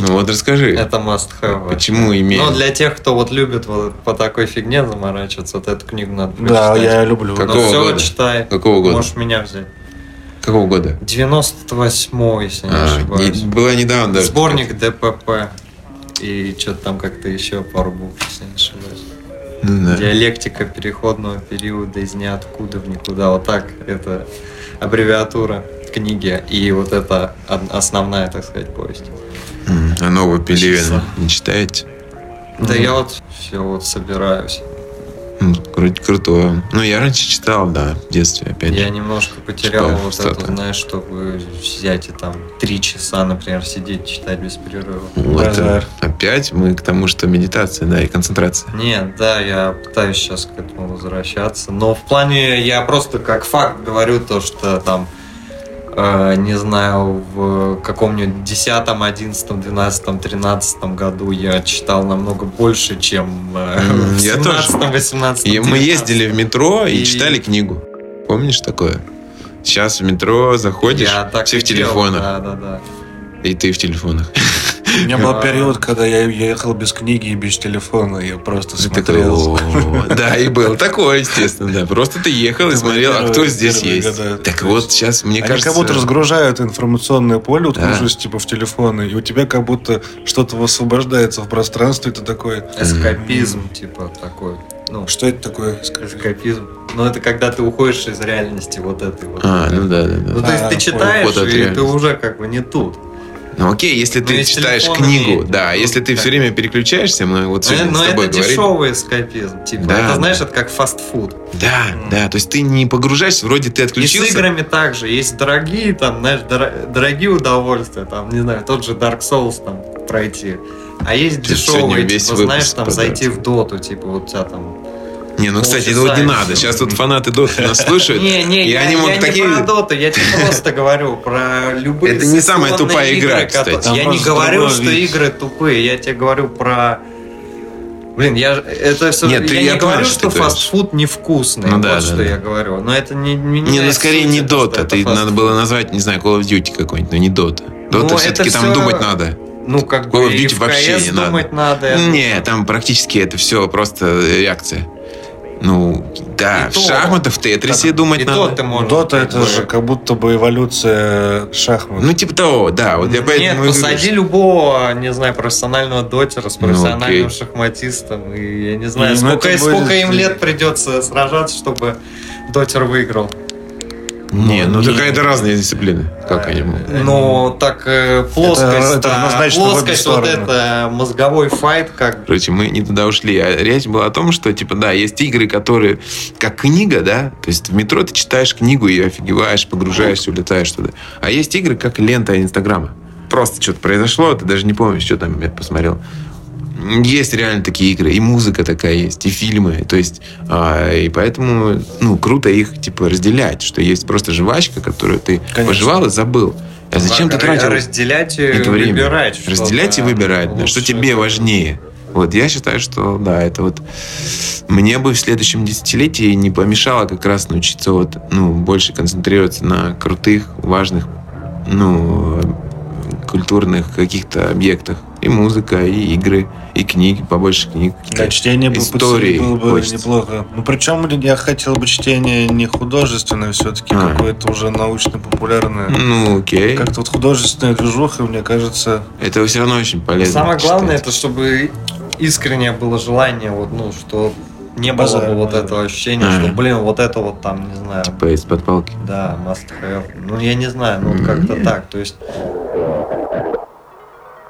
Ну вот расскажи, Это must have. почему имеет... Но для тех, кто вот любит вот по такой фигне заморачиваться, вот эту книгу надо Да, прочитать. я люблю. Как- Ну Какого все, года? читай. Какого года? Можешь меня взять. Какого года? 98 если не А, ошибаюсь. не- была недавно даже. Сборник ДПП. И что-то там как-то еще пару букв, если не ошибаюсь. Ну да. Диалектика переходного периода из ниоткуда в никуда. Вот так это аббревиатура книги. И вот это основная, так сказать, повесть. А нового Пелевина не читаете? Да я вот все вот собираюсь. М, кру- Крутое. Ну, я раньше читал, да, в детстве, опять Я же. немножко потерял Что- вот что это, знаешь, чтобы взять и там три часа, например, сидеть читать без перерыва. Вот, Базар. опять мы к тому, что медитация, да, и концентрация. Нет, да, я пытаюсь сейчас к этому возвращаться. Но в плане, я просто как факт говорю то, что там, э, не знаю, в каком-нибудь 10, 11, 12, 13 году я читал намного больше, чем э, в я 17, 18, И мы ездили в метро и, И- читали книгу. Помнишь такое? Сейчас в метро заходишь, Я так все в телефонах, Да, да, да. и ты в телефонах. У меня был период, когда я ехал без книги и без телефона. Я просто смотрел. «О, Да, и был такое, естественно, да. Просто ты ехал и Это смотрел, а кто здесь есть. Так вот, сейчас, мне Они кажется... как будто разгружают информационное поле, уткнувшись типа в телефоны, и у тебя как будто что-то высвобождается в пространстве, ты такой, Эскапизм, типа, такой. Ну, что это такое? Эскапизм. Но это когда ты уходишь из реальности вот этой вот. А, ну да, да, Ну, да. то есть ты читаешь, и ты уже как бы не тут. Ну окей, если Ну, ты есть читаешь книгу, да, ну, если ты все время переключаешься, мы вот сегодня но с тобой это говорили. дешевый эскапизм. Типа, Да, это, знаешь, это как фастфуд. Да, да, то есть ты не погружаешься, вроде ты И с отключился. играми также. Есть дорогие, там, знаешь, дор- дорогие удовольствия, там, не знаю, тот же Dark Souls там пройти. А есть дешевые, типа, знаешь, там, зайти в доту, типа, вот у тебя там Не, ну, кстати, ну вот не надо. Сейчас тут фанаты Доты нас слушают. Не, не, и я, они я могут не такие... про доту, я тебе просто говорю про любые Это не самая тупая игра, игры, кстати. Я не говорю, что игры тупые, я тебе говорю про... Блин, я это все. Нет, я, я не говорю, что фастфуд невкусный. Ну вот да, да, что да. я говорю. Но это не не Не, ну скорее не Дота. Ты надо фастфуд. было назвать, не знаю, Call of Duty какой-нибудь, но не Дота. Дота Ну, все-таки это там думать надо. Ну, как Call бы of и Duty в вообще не надо. думать надо. я Не, там практически это все просто реакция. Ну, да, И в то- шахматах, в Тетрисе думать И надо. то ты можешь. Дота как это же как будто бы эволюция шахмат. Ну, типа того, да. Вот я Нет, посади любого, не знаю, профессионального дотера с Ну, профессиональным окей. шахматистом. И я не знаю, Ну, сколько, это сколько будет- им лет придется сражаться, чтобы дотер выиграл. Не, ну не- такая это разные дисциплины. Как они могут? Но так э, плоскость, это плоскость вот это мозговой файт, как Короче, мы не туда ушли. А речь была о том, что, типа, да, есть игры, которые как книга, да, то есть в метро ты читаешь книгу и офигеваешь, погружаешься, улетаешь туда. А есть игры, как лента Инстаграма. Просто что-то произошло, ты даже не помнишь, что там я посмотрел. Есть реально такие игры, и музыка такая есть, и фильмы. То есть, а, и поэтому, ну, круто их, типа, разделять, что есть просто жвачка, которую ты Конечно. пожевал и забыл. А зачем ты р- тратил разделять и это время. выбирать. Разделять и выбирать, да, что тебе важнее. Вот я считаю, что да, это вот мне бы в следующем десятилетии не помешало как раз научиться вот, ну, больше концентрироваться на крутых, важных, ну, культурных каких-то объектах. И музыка, и игры, и книги, побольше книг. Да, чтение бы истории было бы хочется. неплохо. Ну, причем я хотел бы чтение не художественное, все-таки А. какое-то уже научно-популярное. Ну, окей. Как-то вот художественная движуха, мне кажется, Это все равно очень полезно. Самое главное, читать. это чтобы искреннее было желание, вот, ну, что не было Базар, бы вот базар. этого ощущения, А. что, блин, вот это вот там, не знаю, Типа из-под палки. да, must have. Ну, я не знаю, ну, как-то так. То есть,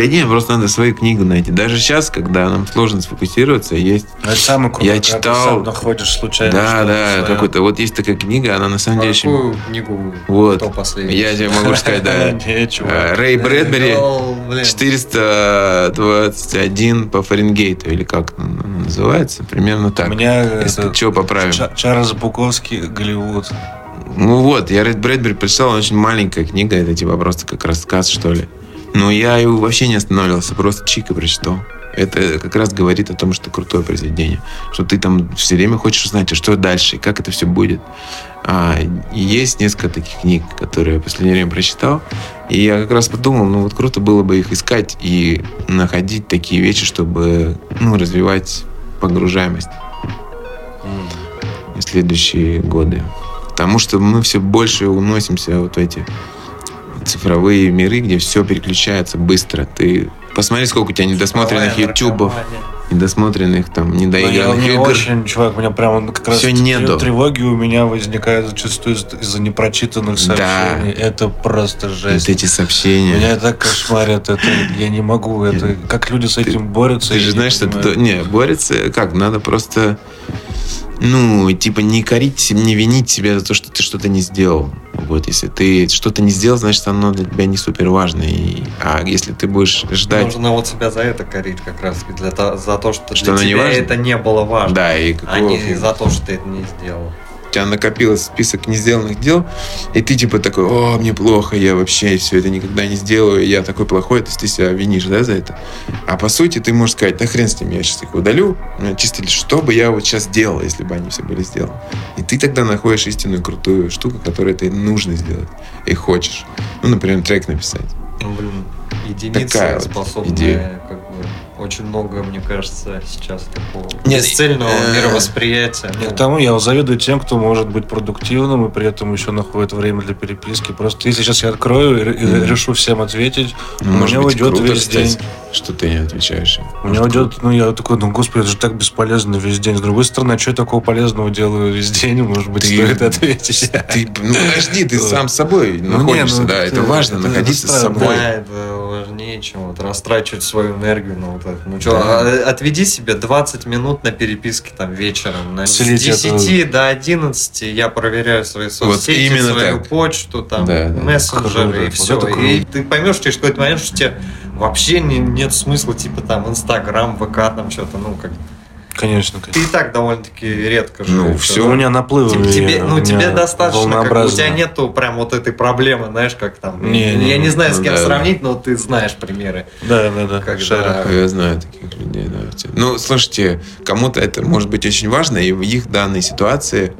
Да нет, просто надо свою книгу найти. Даже сейчас, когда нам сложно сфокусироваться, есть... Это самое крутое, Я когда ты читал- сам находишь случайно. да, да, какой-то... Вот есть такая книга, она на самом деле. Какую книгу? Вот. Я тебе могу сказать, да. Э, Рэй Брэдбери... Ну, блин. 421 по Фаренгейту, или как называется, примерно так. У меня Если это, что, поправим. Ча- Чарльз Буковский, Голливуд. Ну вот, я Рейд Брэдбери прочитал, очень маленькая книга, это типа просто как рассказ, что ли. Но я его вообще не останавливался, просто чик и прочитал. Это как раз говорит о том, что крутое произведение. Что ты там все время хочешь узнать, а что дальше, как это все будет. А, есть несколько таких книг, которые я в последнее время прочитал. И я как раз подумал, ну вот круто было бы их искать и находить такие вещи, чтобы ну, развивать погружаемость в следующие годы. Потому что мы все больше уносимся вот в эти цифровые миры, где все переключается быстро. Ты посмотри, сколько у тебя недосмотренных ютубов, недосмотренных там, Ну, я недоигранных не игр. очень, чувак, у меня прям как раз Всё трев- нету. тревоги у меня возникают зачастую из- из-за непрочитанных Да. сообщений. Это просто Вот жесть. эти сообщения. Меня так кошмарят, это я не могу. Это как люди с этим борются. Ты я же знаешь, что это... Не, борется как? Надо просто... Ну, типа, не корить, не винить себя за то, что ты что-то не сделал. Вот, если ты что-то не сделал, значит, оно для тебя не супер важно. И, а если ты будешь ждать... Нужно вот себя за это корить как раз для за то, что, Что для не тебя важно? это не было важно, Да, и а какого... не за то, что ты это не сделал. У тебя накопилось список не сделанных дел, и ты типа такой, о, мне плохо, я вообще все это никогда не сделаю, я такой плохой, то есть ты себя винишь, да, за это. А по сути ты можешь сказать, да хрен с ним, я сейчас их удалю, ну, чисто лишь, что бы я вот сейчас делал, если бы они все были сделаны. И ты тогда находишь истинную крутую штуку, которую тебе нужно сделать и хочешь. Ну, например, трек написать. Ну, блин, единицы Такая вот способны идея. как очень много, мне кажется, сейчас такого Нет, бесцельного э, мировосприятия. Не Ну, тому я завидую тем, кто может быть продуктивным и при этом еще находит время для переписки. Просто если сейчас я открою и, и Мгм. решу всем ответить, Ну, у меня уйдет круто, весь кстати, день. что ты не отвечаешь. им. У меня Может, уйдет, ну я такой, ну господи, это же так бесполезно весь день. С другой стороны, а что я такого полезного делаю весь день? Может быть, Ты- стоит ответить. Ты, ну подожди, ты сам с собой Ну, не, находишься, ну, да, это- это важно, это- находиться это с собой. Да, это важнее, чем вот растрачивать свою энергию на вот это. Ну что, Да. отведи себе 20 минут на переписке там вечером. На, с Слить 10 до 11 я проверяю свои соцсети, именно свою так. почту, там, Да, да. мессенджеры Круто. и Вот все. это круто. и ты поймешь через какой-то момент, что тебе вообще не- нет смысла, типа там Инстаграм, ВК, там что-то, ну как. Конечно, Ты конечно. и так довольно-таки редко Ну, живешь. всё. У меня наплывы. Тебе, тебе- ну, тебе достаточно, как, бы, у тебя нету прям вот этой проблемы, знаешь, как там. Не, не, я не знаю, с кем да. сравнить, но ты знаешь примеры. Да, да, да. Когда- Шарю. Я знаю таких людей, да. Ну, слушайте, кому-то это может быть очень важно, и в их данной ситуации,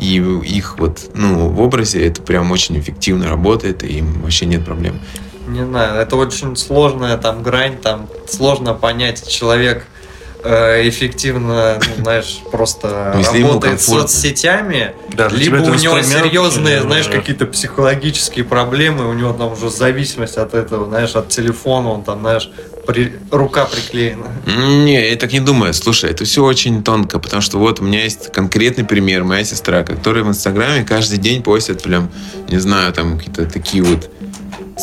и в их вот, ну, в образе это прям очень эффективно работает, и им вообще нет проблем. Не знаю, это очень сложная там грань, там сложно понять, человек эффективно, ну, знаешь, просто Ну, работает соцсетями, Да, либо у него серьезные, знаешь, какие-то психологические проблемы, у него там уже зависимость от этого, знаешь, от телефона, он там, знаешь, при- рука приклеена. Не, я так не думаю. Слушай, это все очень тонко, потому что вот у меня есть конкретный пример. Моя сестра, которая в Инстаграме каждый день постит прям, не знаю, там какие-то такие вот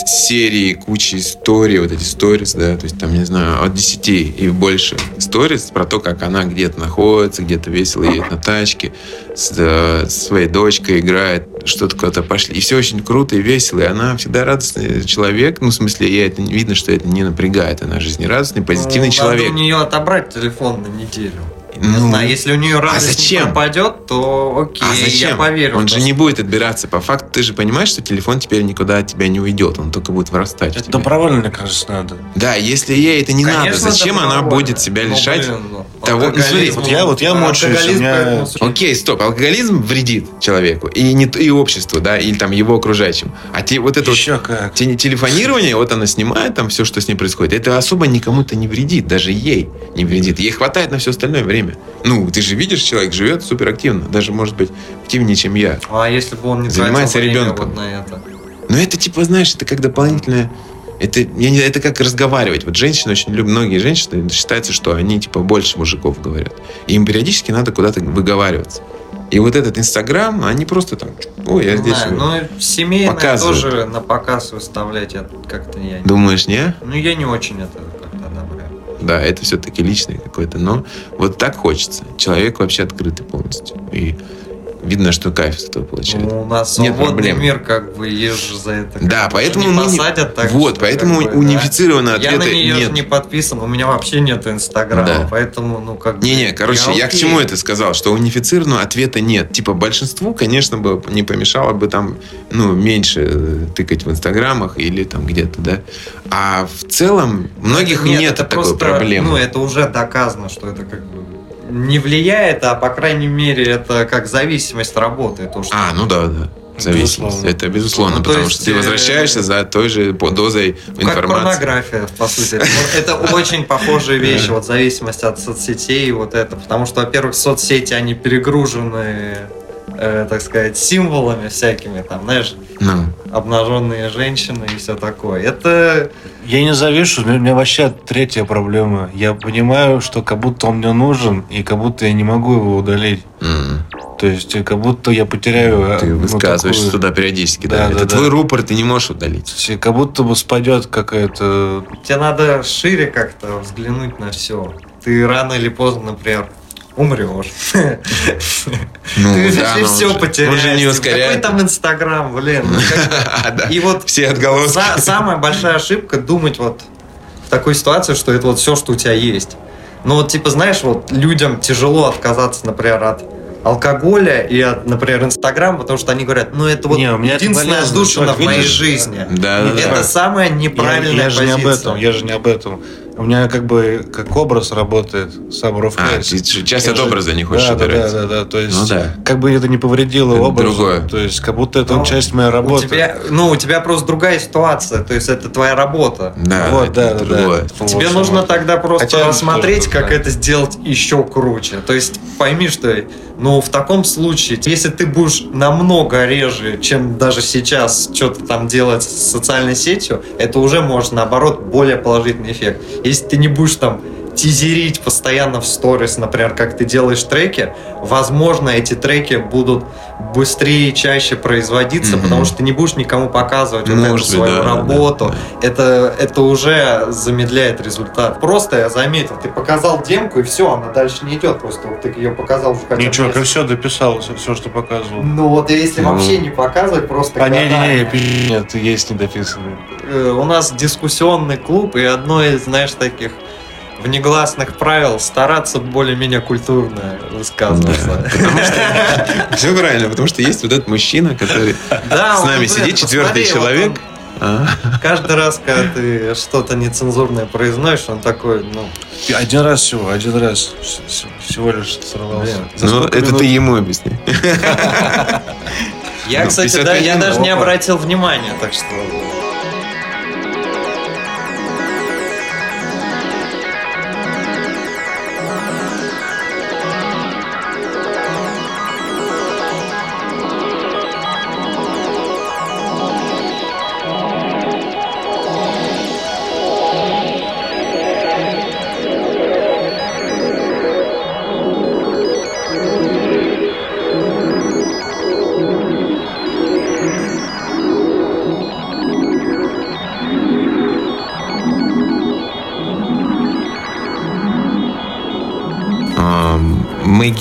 серии, куча историй, вот эти сторис, да, то есть там, не знаю, от 10 и больше сторис про то, как она где-то находится, где-то весело едет на тачке, с, э, своей дочкой играет, что-то куда-то пошли. И все очень круто и весело, и она всегда радостный человек, ну, в смысле, ей это видно, что это не напрягает, она жизнерадостный, позитивный Ну, человек. У нее отобрать телефон на неделю. Не Ну, знаю, если у нее радость не зачем? пропадет, то окей, А зачем? я поверю. Он же не будет отбираться. По факту ты же понимаешь, что телефон теперь никуда от тебя не уйдет. Он только будет вырастать. Это добровольно, мне кажется, надо. Да, если ей это не надо, Конечно, зачем она будет себя Ну, лишать? блин, ну, того- ну, смотри, вот я- вот я алкоголизм, у меня- Окей, стоп. Алкоголизм вредит человеку. И, не, и обществу, да, или там его окружающим. А те, вот это вот Еще как. те- телефонирование, вот она снимает там все, что с ней происходит. Это особо никому-то не вредит, даже ей не вредит. Ей хватает на все остальное время. Ну, ты же видишь, человек живет суперактивно, даже, может быть, активнее, чем я. А если бы он не Занимается ребенком. вот на это? Но это типа, знаешь, это как дополнительное... Это, я не, это как разговаривать. Вот женщины очень любят, многие женщины считается, что они типа больше мужиков говорят. И им периодически надо куда-то выговариваться. И вот этот Инстаграм, они просто там, ой, я здесь... знаю, вот». ну, семейное показывают. тоже на показ выставлять как-то я не... Думаешь, не? Ну, я не очень это как-то одобряю. Да, это все-таки личное какое-то. Но вот так хочется. Человек вообще открытый полностью. И видно, что кайф с этого получает. Ну, у нас Нет проблем. мир, как бы, ешь за это. Да, поэтому не мы не- посадят так вот, что, поэтому как бы, да. унифицированного Я на нее нет. не подписан, у меня вообще нет инстаграма, Да. поэтому, ну, как бы... Не-не, короче, я, к окей. чему это сказал? Что унифицированного ответа нет. Типа большинству, конечно, бы не помешало бы там, ну, меньше э, тыкать в инстаграмах или там где-то, да. А в целом многих Нет, нет, это такой просто, проблемы. Ну, это уже доказано, что это как бы не влияет, а по крайней мере это как зависимость работает. То, что А, ну да, да. Зависимость. Безусловно. Это безусловно, Ну, то потому есть, что ты э, возвращаешься за той же дозой как информации. порнография, по сути. Это, это очень похожие вещи, вот зависимость от соцсетей, и вот это. Потому что, во-первых, соцсети, они перегружены, э, так сказать, символами всякими, там, знаешь, Ну, обнаженные женщины и все такое. Это Я не завишу, у меня вообще третья проблема. Я понимаю, что как будто он мне нужен, и как будто я не могу его удалить. м, То есть, как будто я потеряю... э, ты ну, высказываешься такую- туда периодически, да. Да, Это да, да. твой рупор, ты не можешь удалить. То есть, Как будто бы спадет какая-то... тебе надо шире как-то взглянуть на все. Ты рано или поздно, например, умрешь. Ну, Ты да, же но все потеряешь. Он же не Какой ускоряет. там Инстаграм, блин. ну. И вот Все отголоски. са- самая большая ошибка думать вот в такой ситуации, что это вот все, что у тебя есть. Ну вот типа, знаешь, вот людям тяжело отказаться, например, от алкоголя и от, например, Инстаграма, потому что они говорят, ну это вот Не, у меня единственная отдушина чувак, в моей жизни. Да, да, И это да. самая Я, неправильная я же не об позиция. этом, я же не об этом. У меня как бы как образ работает сам А, Roughface. ты часть Я от же- образа не хочешь да, да, убирать. да, да, да. То есть, Ну да. как бы это не повредило Это образу. другое. То есть, как будто это Ну, часть моей У работы. тебя, ну, у тебя просто другая ситуация, то есть это твоя работа. Да, вот, это да, да, другое. да. Тебе Вот, нужно вот. тогда просто Хотя это смотреть, тоже как другая. это сделать еще круче. То есть пойми, что ну, в таком случае, если ты будешь намного реже, чем даже сейчас что-то там делать с социальной сетью, это уже может, наоборот, более положительный эффект. Если ты не будешь там тизерить постоянно в сторис, например, как ты делаешь треки, возможно, эти треки будут быстрее и чаще производиться, Мгм. потому что ты не будешь никому показывать вот эту Может быть, свою да, да, работу, да. это, это уже замедляет результат. Просто я заметил, ты показал демку, и все, она дальше не идет. Просто вот ты ее показал уже хотя бы Ничего, как все дописал, все, что показывал. Ну вот если Ну. вообще не показывать, просто А, не, не, годами. не, пи- нет, есть недописанные. Э, у нас дискуссионный клуб, и одно из, знаешь, таких внегласных правил стараться более-менее культурно высказываться. Все правильно, потому что есть вот этот мужчина, который с нами сидит, четвертый человек. А, Каждый раз, когда ты что-то нецензурное произносишь, он такой, ну, Один раз всего, один раз. Всего лишь сорвался. Ну, это ты ему объясни. Я, Ну, кстати, 51 да, я даже не обратил внимания, так что...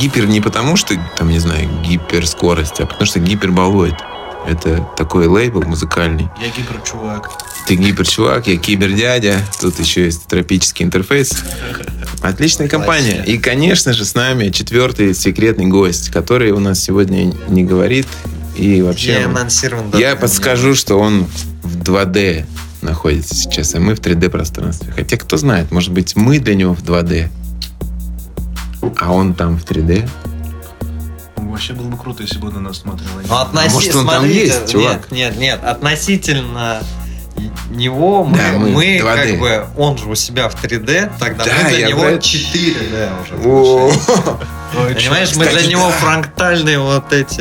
гипер не потому, что, там, не знаю, гиперскорость, а потому что гиперболоид. Это такой лейбл музыкальный. Я гиперчувак. Ты гиперчувак, я кибердядя. Тут еще есть тропический интерфейс. Отличная компания. И, конечно же, с нами четвертый секретный гость, который у нас сегодня не говорит. И вообще... Я анонсирован. Я подскажу, что он в 2D находится сейчас, а мы в 3D пространстве. Хотя, кто знает, может быть, мы для него в 2D, а он там в 3D. Вообще было бы круто, если бы на нас смотрел. Ну, относи- А может, он там смотрите, есть, чувак? Нет, нет, нет. Относительно него мы, Да, мы мы 2D. как бы, он же у себя в 3D, тогда Да, мы для я него про это- 4D уже. Понимаешь, мы для него да. фрактальные вот эти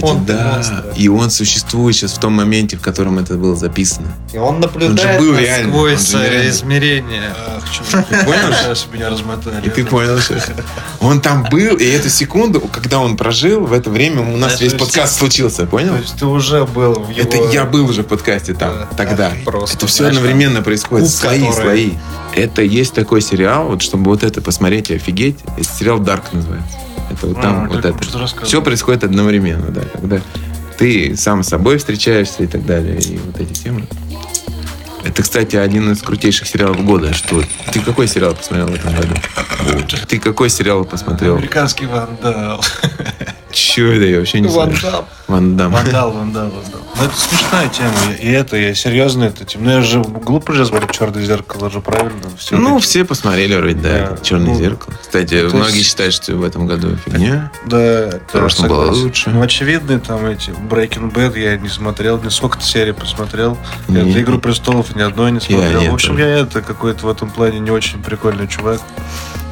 монстры. И он существует сейчас в том моменте, в котором это было записано. И он наблюдает был нас реально, сквозь э, измерения. Ах, чё, ты понял? Сейчас меня размотали. И ты понял сейчас. Он там был, и эту секунду, когда он прожил, в это время у нас весь подкаст случился, понял? То есть ты уже был в его... Это я был уже в подкасте там, Да. тогда. Просто, это все одновременно происходит. слои, слои. Это есть такой сериал, вот чтобы вот это посмотреть и офигеть. Сериал Дарк называется. Это вот там А, вот это. Все происходит одновременно, да. Когда ты сам с собой встречаешься и так далее. И вот эти темы. Это, кстати, один из крутейших сериалов года. Что ты какой сериал посмотрел в этом году? Ты какой сериал посмотрел? Американский вандал. Че это я вообще не знаю. Ван Дам. Вандал, вандал, вандал. Ну, это смешная тема. И это, я серьезно это тема. Ну, я же глупо же смотреть «Черное зеркало», же правильно? Все Ну, все посмотрели вроде, да, Да. Черное Ну, зеркало. Кстати, то есть- многие считают, что в этом году фигня. Да, В прошлом было согласен. лучше. Ну, очевидно, там эти Breaking Bad я не смотрел, не сколько серий посмотрел. Я Не. «Игру престолов» ни одной не смотрел. нет, в общем, я это какой-то в этом плане не очень прикольный чувак.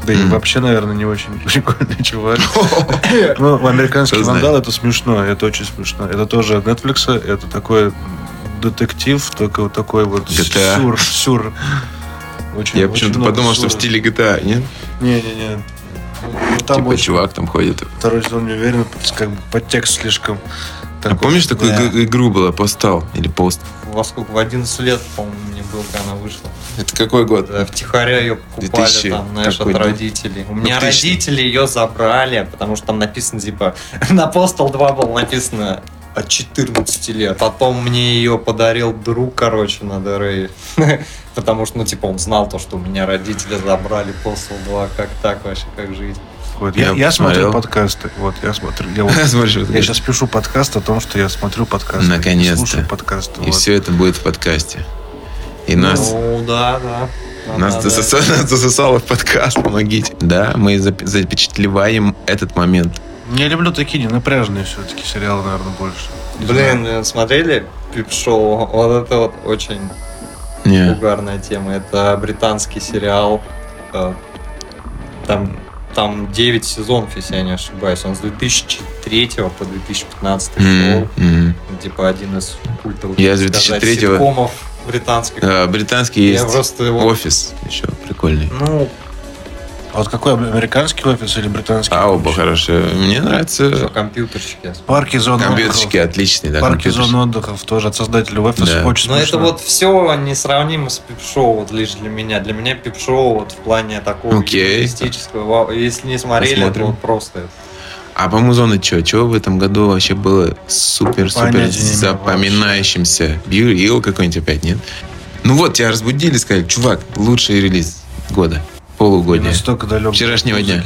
Да и вообще, наверное, не очень прикольный чувак. Ну, американский вандал это смешно, это очень смешно. Это тоже от Netflix, это такой детектив, только вот такой вот GTA. сюр, сюр. Очень- Я почему-то подумал, что в стиле GTA, нет? Не-не-не. Ну, там Типа очень- чувак там ходит. Второй сезон не уверен, как бы подтекст слишком. А такой. помнишь, такую Да. иг- игру была, Постал или Пост? Во сколько? В 11 лет, по-моему, мне было, когда она вышла. Это какой год? Да, втихаря ее покупали 2000 там, знаешь, какой, от родителей. У меня 2000. родители ее забрали, потому что там написано, типа, на Postal 2 было написано от 14 лет. Потом мне ее подарил друг, короче, на ДР. Потому что, ну, типа, он знал то, что у меня родители забрали Postal 2. Как так вообще, как жить? Вот, я, Я я смотрю подкасты. Вот, я смотрю. Я, вот- Смотришь, я сейчас пишу подкаст о том, что я смотрю подкасты. Наконец-то. Слушаю подкасты. И вот. все это будет в подкасте. И нас, Ну, да, да. Да, нас, да, засосало, нас засосало в подкаст, помогите. Да, мы зап- запечатлеваем этот момент. Я люблю такие ненапряженные все-таки сериалы, наверное, больше. Не Блин, знаю. смотрели Пип-шоу? Вот это вот очень Не. угарная тема. Это британский сериал. э, Там, там 9 сезонов, если я не ошибаюсь. Он с 2003 по 2015 шел. М, м. Типа один из культовых Я с так сказать, 2003-го. ситкомов британских. А, Британский Я есть просто его... офис еще прикольный. Ну, А вот какой американский офис или британский? А оба хорошие. Мне что, нравится. компьютерщики. Парки зон Компьютерщики отдыхов. отличные, да, Парки компьютерщики. зон отдыхов тоже от создателя офиса. Да. Очень Но это смешно. вот все несравнимо с пип-шоу вот лишь для меня. Для меня пип-шоу вот в плане такого Окей. юмористического. вау, Если не смотрели, Посмотрим. то вот просто А по музону что? Что в этом году вообще было супер-супер запоминающимся? Бью Ил какой-нибудь опять, нет? Ну вот, тебя разбудили, сказали, чувак, лучший релиз года, полугодия. Вчерашнего дня.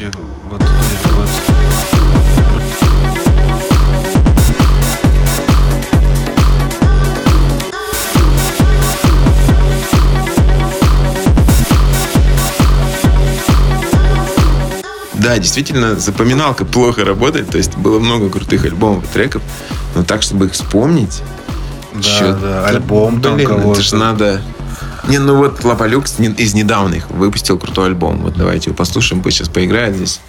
Да, действительно, запоминалка плохо работает, то есть было много крутых альбомов и треков, но так, чтобы их вспомнить, Да, чё- да, альбом там блин, кого-то. это ж надо... Не, ну вот Лапалюкс из недавних выпустил крутой альбом. Вот давайте его послушаем, пусть сейчас поиграет здесь.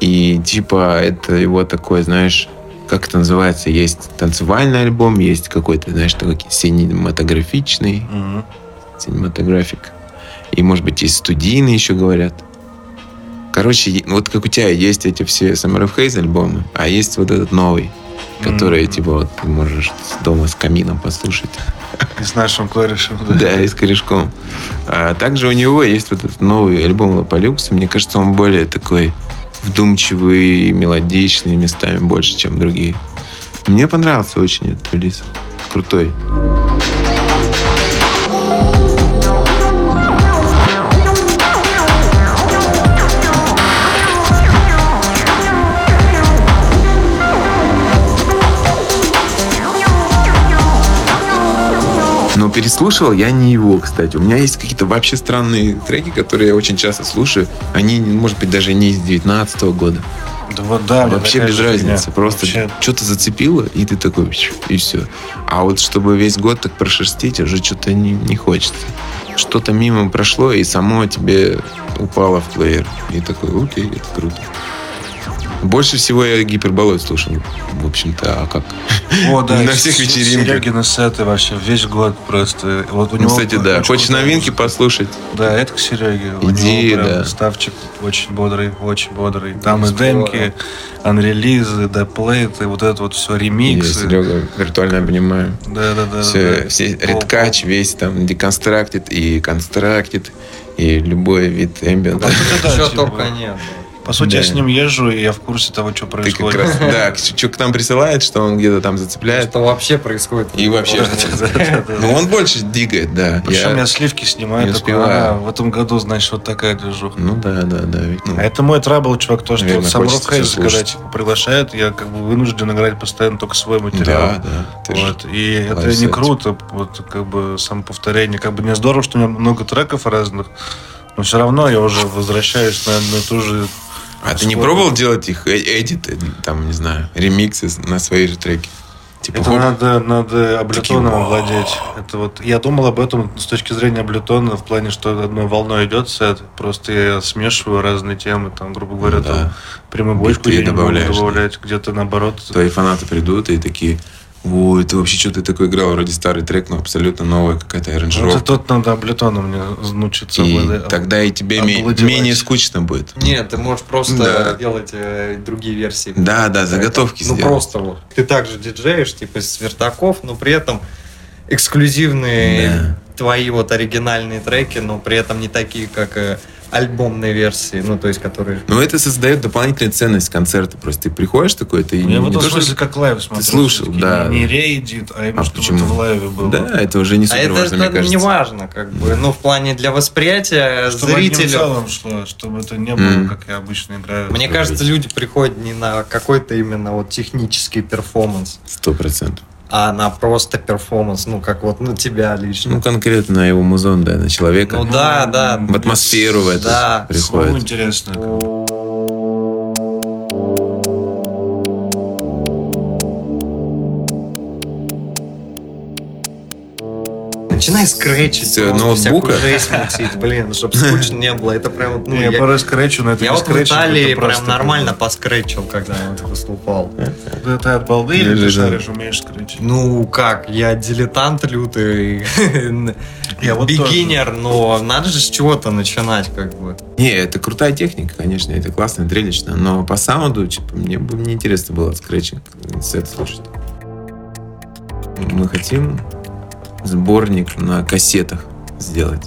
И типа это его такой, знаешь, как это называется, есть танцевальный альбом, есть какой-то, знаешь, такой синематографичный, Мгм. синематографик. И, может быть, есть студийный еще говорят. Короче, вот как у тебя есть эти все Summer of Haze альбомы, а есть вот этот новый, который, Мгм. типа, вот ты можешь дома с камином послушать. И с нашим корешем. Да, и с корешком. А также у него есть вот этот новый альбом Лапалюкс. Мне кажется, он более такой вдумчивый, мелодичный местами больше, чем другие. Мне понравился очень этот релиз. Крутой. Переслушивал я не его, кстати. У меня есть какие-то вообще странные треки, которые я очень часто слушаю. Они, может быть, даже не из 19 года. Да вот да, Вообще без разницы. фигня. Просто Вообще, что-то зацепило, и ты такой, и все. А вот чтобы весь год так прошерстить, уже что-то не, не хочется. Что-то мимо прошло, и само тебе упало в плеер. И такой, окей, это круто. Больше всего я гиперболоид слушал. В общем-то, а как? О, да, На всех вечеринках. Серегины сеты вообще весь год просто. Вот у Ну, него кстати, да. Хочешь новинки послушать? Да, это к Сереге. У Иди, да. ставчик очень бодрый, очень бодрый. Там и демки, анрелизы, деплейты, вот это вот все, Я ремиксы. Серега виртуально обнимаю. Да, да, да. Все, да. все редкач весь там деконстрактит и констрактит и любой вид эмбиента. Что типа, только нет. По сути, я Да. с ним езжу, и я в курсе того, что Ты как происходит. раз, да, что к нам присылает, что он где-то там зацепляет. Что вообще происходит? И вообще, ну он больше двигает, да. Причем Я- я сливки снимаю, в этом году, значит, вот такая движуха. Ну да, да, да. ну, А это мой трабл, чувак, то, что сам всё когда типа, приглашают, я как бы вынужден играть постоянно только свой материал. да, да. Вот. И это не круто, вот как бы сам повторение. Как бы не здорово, что у меня много треков разных, но все равно я уже возвращаюсь на и ту же. А ты не пробовал делать их э- эдиты, там, не знаю, ремиксы на свои же треки? Типа, Это надо, надо облетоном Такие, овладеть. Это вот, я думал об этом с точки зрения облетона, в плане, что одной волной идет сет, просто я смешиваю разные темы, там, грубо говоря, Ну да. там прямобойку Биты я добавляешь, да. добавлять, где-то наоборот. твои фанаты придут и такие, ой, ты вообще что ты такой играл? Вроде старый трек, но абсолютно новая какая-то Вот аранжировка. это тут надо облетоном мне научиться. И обладать. тогда и тебе менее скучно будет. Нет, ты можешь просто Да. делать э, другие версии. Да, да, заготовки Ну сделать. просто вот. Ты также диджеешь, типа с вертаков, но при этом эксклюзивные Да. твои вот оригинальные треки, но при этом не такие, как альбомные версии, ну то есть которые... Но это создает дополнительную ценность концерта. Просто ты приходишь такой, ты Я не в этом то, что- смысле как live смотрел. слушал, всё-таки. да. Не, не re-edit, а именно А чтобы почему? это в лайве было. Да, это уже не А супер это, важно, мне это кажется. не важно, как бы. Ну, в плане для восприятия Чтобы зрителя. целым шло, чтобы это не было, Мгм. как я обычно играю. Мне кажется, люди приходят не на какой-то именно вот технический перформанс, Сто процентов. А на просто перформанс, ну, как вот на тебя лично. Ну, конкретно на его музон, да, на человека. Ну да, да. в атмосферу в эту Да. Приходит. интересное. Начинай скретчить, С ноутбука? всякую жесть мутить, блин, чтобы скучно не было. Это прям вот, ну, я я, порой скретчу, но это я не вот в Италии это просто прям нормально поскретчил, когда я вот выступал. Да ты от балды или ты шаришь, умеешь скретчить? Ну как, я дилетант лютый, Я вот бигинер, но надо же с чего-то начинать, как бы. Не, это крутая техника, конечно, это классно, зрелищно, но по саунду, типа, мне бы не интересно было скретчинг сет слушать. Мы хотим сборник на кассетах сделать.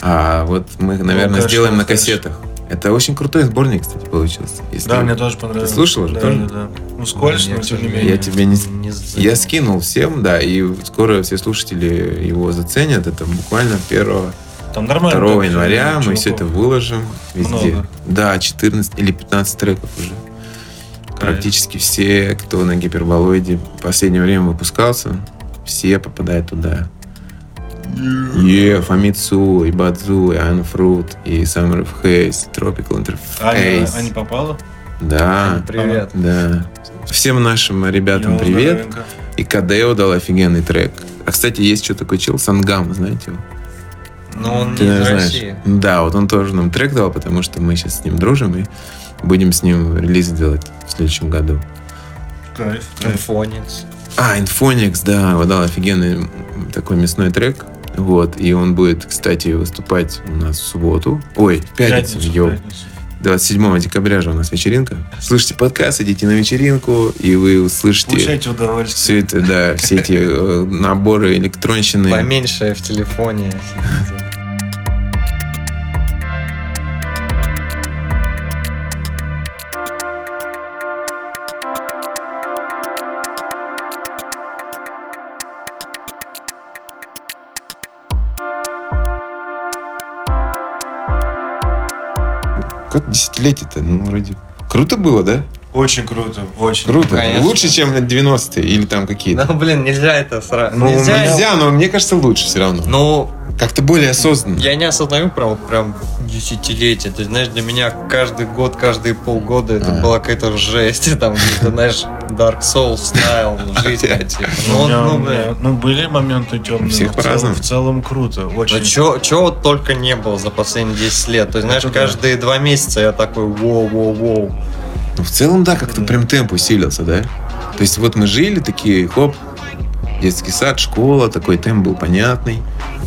А вот мы, наверное, конечно, сделаем на кассетах. Это очень крутой сборник, кстати, получился. Если- Да, мне тоже понравилось. Ты слушал уже да, тоже? Да, да. Ну, скользко, но тем не менее. Я тебе не... не Я скинул всем, да, и скоро все слушатели его заценят. Это буквально 1 Там нормально. 2 так, января мы чуваков. все это выложим везде. Много. Да, 14 или 15 треков уже. Практически все, кто на гиперболоиде в последнее время выпускался, все попадают туда. Е, Фамицу, и Бадзу, и Анфрут, и Summer of Haze, Tropical Аня, Interface. Аня попала? Да, Привет. да. Всем нашим ребятам Я привет. здоровенько. И Кадео дал офигенный трек. А, кстати, есть что такой чел, Сангам, знаете его? Но он Ты, не из наверное, России. знаешь. Да, вот он тоже нам трек дал, потому что мы сейчас с ним дружим и будем с ним релиз делать в следующем году. Кайф, кайф. Инфонец. А, Infonix, да, вот дал офигенный такой мясной трек. Вот, и он будет, кстати, выступать у нас в субботу. Ой, в пятницу, Пятницу, йоу. пятницу. 27 декабря же у нас вечеринка. Слушайте подкаст, идите на вечеринку, и вы услышите Получайте все удовольствие. это, да, все эти э, наборы электронщины. Поменьше в телефоне. Как десятилетие-то? Ну, вроде... Круто было, да? Очень круто, очень. Круто. Конечно. Лучше, чем 90-е или там какие-то. Ну, блин, нельзя это сразу. Ну, нельзя. нельзя, но мне кажется, лучше все равно. Ну, Как-то более осознанно. я не осознаю прям, прям десятилетия. Ты знаешь, для меня каждый год, каждые полгода это А. была какая-то жесть. Там, где-то, знаешь, Dark Souls стайл жизни. Опять. типа. Ну, Ну, меня- ну, меня- ну, были моменты темные. Всех но в целом- по-разному. В целом круто. Очень. Ну, чё, чё вот только не было за последние 10 лет. То есть, знаешь, Это да. каждые два месяца я такой, воу-воу-воу. Ну, в целом, да, как-то Да. прям темп усилился, да? То есть вот мы жили такие, хоп, детский сад, школа, такой темп был понятный.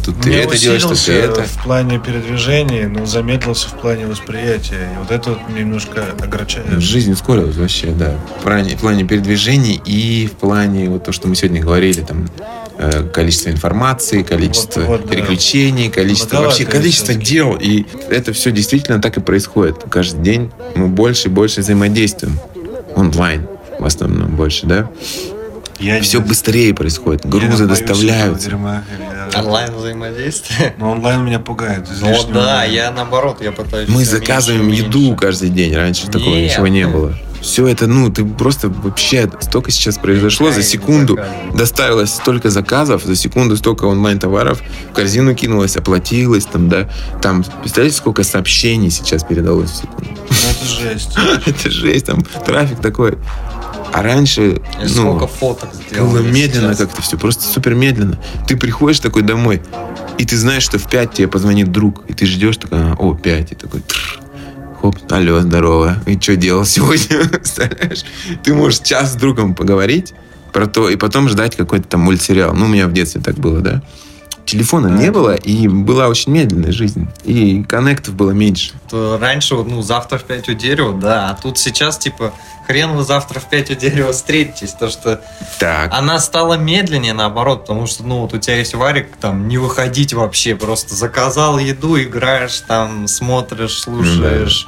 Тут ты это делаешь, тут ты это. в плане передвижений, но замедлился в плане восприятия. И вот это вот немножко огорчает. Жизнь ускорилась вообще, да. В плане, в плане передвижений и в плане вот то, что мы сегодня говорили, там э, количество информации, количество Вот- вот, да. переключений, количество Многовато вообще количество дел. И это все действительно так и происходит. Каждый день мы больше и больше взаимодействуем онлайн в основном больше, да? Я Все не- быстрее происходит, я грузы боюсь доставляются. дерьма. Я- Онлайн взаимодействие. Но онлайн меня пугает. Ну да, я наоборот, я пытаюсь. Мы заказываем меньше еду меньше. каждый день. Раньше такого Нет. ничего не было. Все это, ну, ты просто вообще столько сейчас произошло за Я секунду. Доставилось столько заказов, за секунду столько онлайн-товаров, в корзину кинулось, оплатилось, там, да. Там, представляете, сколько сообщений сейчас передалось в секунду? Ну, это жесть. Это жесть, там трафик такой. А раньше, И ну, сколько фоток сделано. было медленно как-то все, просто супер медленно. Ты приходишь такой домой, и ты знаешь, что в 5 тебе позвонит друг, и ты ждешь, такой, а, о, 5, и такой, тррр, хоп, алло, здорово, и что делал сегодня, представляешь? Ты можешь час с другом поговорить про то, и потом ждать какой-то там мультсериал. Ну, у меня в детстве так было, да? Телефона не было, и была очень медленная жизнь, и коннектов было меньше. То Раньше, ну, завтра в 5 у дерева, да, а тут сейчас, типа, хрен вы завтра в 5 у дерева встретитесь, то что Так, она стала медленнее, наоборот, потому что, ну, вот у тебя есть варик, там, не выходить вообще, просто заказал еду, играешь, там, смотришь, слушаешь,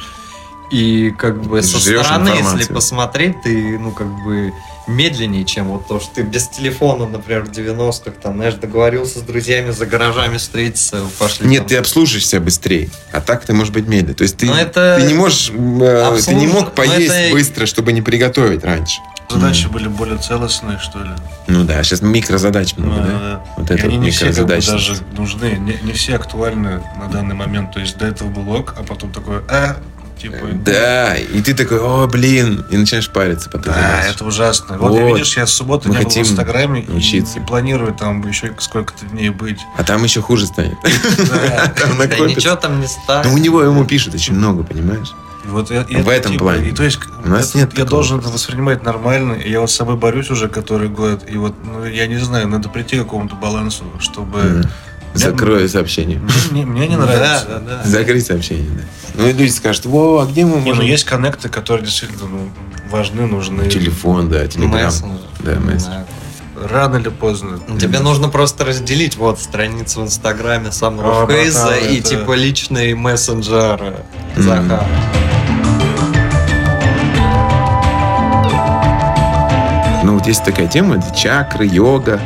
и как бы со жрёшь стороны, если информацию. посмотреть, ты, ну, как бы медленнее, чем вот то, что ты без телефона, например, в 90-х, там, знаешь, договорился с друзьями за гаражами встретиться, пошли. Нет, там, ты обслужишься быстрее, а так ты можешь быть медленный. То есть ты, это ты не можешь, э, ты не обслуж- мог поесть это- быстро, чтобы не приготовить раньше. Задачи были более целостные, что ли. Ну да, сейчас микрозадач много, Ну, да? да. Вот И это они вот не все как бы микрозадачность. даже нужны, не, не все актуальны на данный момент. То есть до этого был ок, а потом такой, а, типа... Да, и ты такой, о, блин, и начинаешь париться потом. Да, это ужасно. Вот, я, Вот. видишь, я с субботы Мы не был в Инстаграме и, учиться. и планирую там еще сколько-то дней быть. А там еще хуже станет. Да. Ничего там не станет. Но у него ему пишут очень много, понимаешь? И вот я- и В это этом типа- плане. И то есть У нас это нет я такого. должен это воспринимать нормально. И я вот с собой борюсь уже который год. И вот, ну, я не знаю, надо прийти к какому-то балансу, чтобы... Мгм. Закрою сообщение. Мне, мне не Да, нравится. да, да. Закрыть сообщение, да. Ну и люди скажут, во, а где мы Не, ну можем... есть коннекты, которые действительно ну, важны, нужны. Телефон, да, телеграм. Мессенджер. Да, мессенджер. знаю. Рано или поздно. Тебе нужно просто разделить вот страницу в Инстаграме А, самого братан, Фейза и это- типа личный мессенджер Мгм. Захара. Ну вот есть такая тема, это чакры, йога.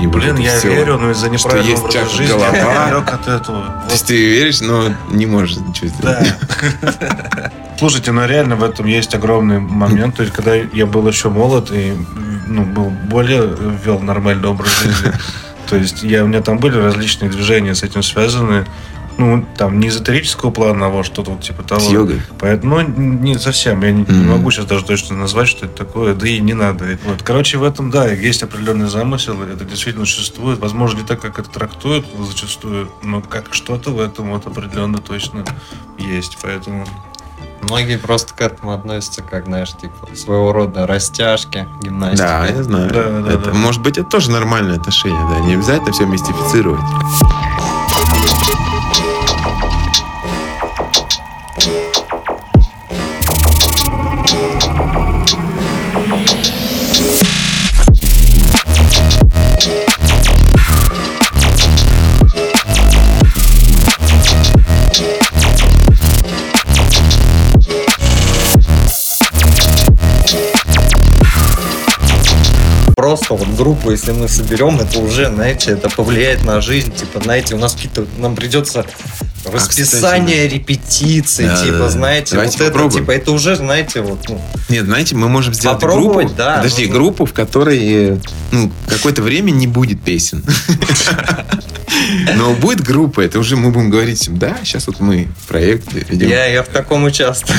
Вот Блин, я всё. верю, но из-за Что неправильного есть образа жизни голова. я далек от этого. То Вот, есть ты веришь, но не можешь ничего сделать. да. Слушайте, ну реально в этом есть огромный момент. То есть, когда я был еще молод и ну, был более вел нормальный образ жизни, то есть я, у меня там были различные движения с этим связаны. Ну, там не эзотерического плана, а вот что-то вот типа того. С йогой. Поэтому, ну, не совсем. Я не, не Мгм. могу сейчас даже точно назвать, что это такое. Да и не надо. Вот. Короче, в этом, да, есть определенный замысел. Это действительно существует. Возможно, не так, как это трактуют зачастую, но как что-то в этом вот определенно точно есть. Поэтому... Многие просто к этому относятся как, знаешь, типа своего рода растяжки, гимнастика. Да, я знаю. Да, да, это, да. Может быть, это тоже нормальное отношение, да. Не обязательно все мистифицировать. Просто вот группу, если мы соберем, это уже, знаете, это повлияет на жизнь. Типа, знаете, у нас какие-то, нам придется расписание репетиций, Да, типа, да, знаете, Давайте вот это, попробуем. типа, это уже, знаете, вот, ну, Нет, знаете, мы можем сделать группу. да, Подожди, нужно. группу, в которой ну, какое-то время не будет песен. Но будет группа, это уже мы будем говорить да, сейчас вот мы проект ведем. Я, я в таком участвовал.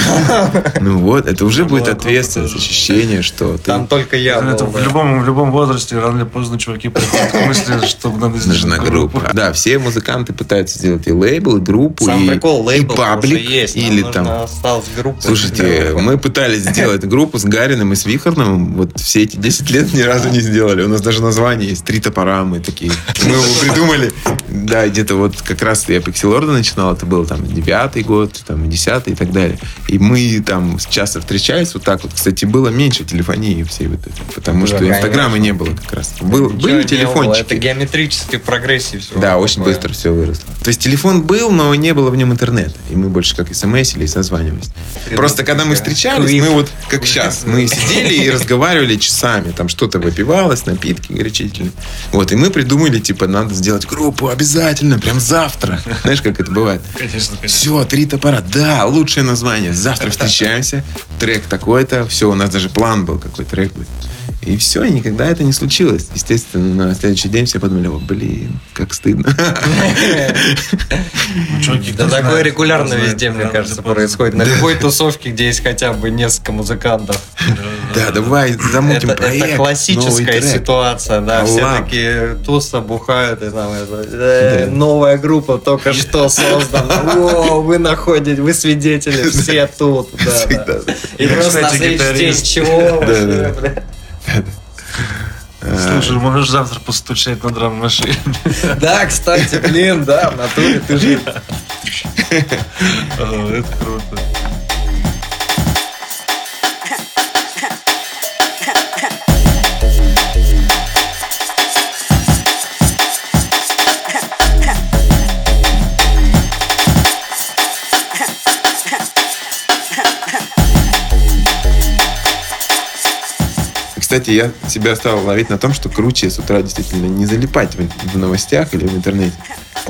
Ну вот, это уже будет ответственность, тоже. ощущение, что ты... Там только я Это был. в да. любом, в любом возрасте, рано или поздно, чуваки приходят к мысли, что надо сделать Нужна группа. Да, все музыканты пытаются сделать и лейбл, и группу, Сам и, прикол, и лейбл паблик, уже есть. или нужно там... осталось группа. Слушайте, мы пытались сделать группу с Гариным и с Вихорным. Вот все эти 10 лет ни разу не сделали. У нас даже название есть. Три топора мы такие. Мы его придумали. Да, где-то вот как раз я Пикси Лорда начинал. Это был там девятый год, там десятый и так далее. И мы там часто встречались вот так вот. Кстати, было меньше телефонии всей вот этой. Потому Да, что конечно. инстаграма не было как раз. Был, Ничего были было, Это телефончики. геометрической прогрессии все. Да, очень быстро все выросло. То есть телефон был, но не было в нем интернета. И мы больше как смс и созванивались. Просто когда мы встречались, мы вот как сейчас, мы сидели и разговаривали часами. Там что-то выпивалось, напитки горячительные. Вот, и мы придумали, типа, надо сделать группу обязательно, прям завтра. Знаешь, как это бывает? Конечно, конечно. Все, три топора. Да, лучшее название. Завтра встречаемся. Трек такой-то. Все, у нас даже план был, какой трек будет. И все, и никогда это не случилось. Естественно, на следующий день все подумали, о, блин, как стыдно. Ну, Да такое регулярно везде, мне кажется, происходит. На любой тусовке, где есть хотя бы несколько музыкантов. Да, давай замутим Это, проект. это классическая ситуация, да. Все такие туса, бухают, и там э, новая группа только что создана. О, вы находите, вы свидетели, все тут. И просто на следующий день чего Слушай, можешь завтра постучать на драм-машине. Да, кстати, блин, да, в натуре ты же Это круто. Кстати, я себя стал ловить на том, что круче с утра действительно не залипать в, в новостях или в интернете.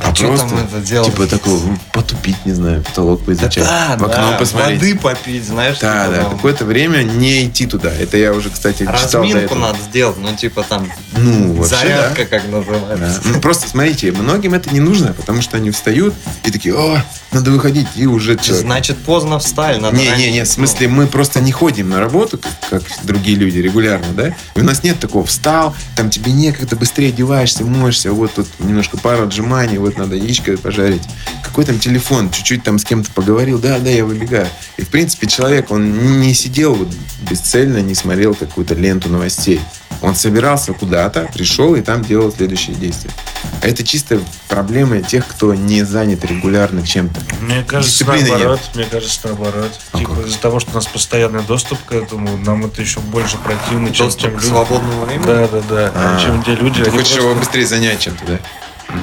А, чё просто, там это делать? типа, такого, потупить, не знаю, потолок поизучать, в окно да, посмотреть. воды попить, знаешь. Да, типа да, там. какое-то время не идти туда. Это я уже, кстати, читал до Разминку надо сделать, ну типа там Ну, вообще, зарядка, да. как называется. Да. Ну, просто смотрите, многим это не нужно, потому что они встают и такие, о, надо выходить, и уже чё. Значит, поздно встали, надо Не, не, не, в смысле, мы просто не ходим на работу, как, как другие люди, регулярно, да? И у нас нет такого, встал, там тебе некогда, быстрее одеваешься, моешься, вот тут немножко пара отжиманий, вот надо яичко пожарить. Какой там телефон, чуть-чуть там с кем-то поговорил, да, да, я выбегаю. И, в принципе, человек, он не сидел вот бесцельно, не смотрел какую-то ленту новостей. Он собирался куда-то, пришел и там делал следующие действия. А это чисто проблемы тех, кто не занят регулярно чем-то. Мне кажется, Дисциплины наоборот. Мне кажется, наоборот. А типа из-за того, что у нас постоянный доступ к этому, нам это еще больше противно, чем, Доступ чем к люди. свободному времени. Да, да, да. А. Чем те люди. Ты хочешь просто- его быстрее занять чем-то, да?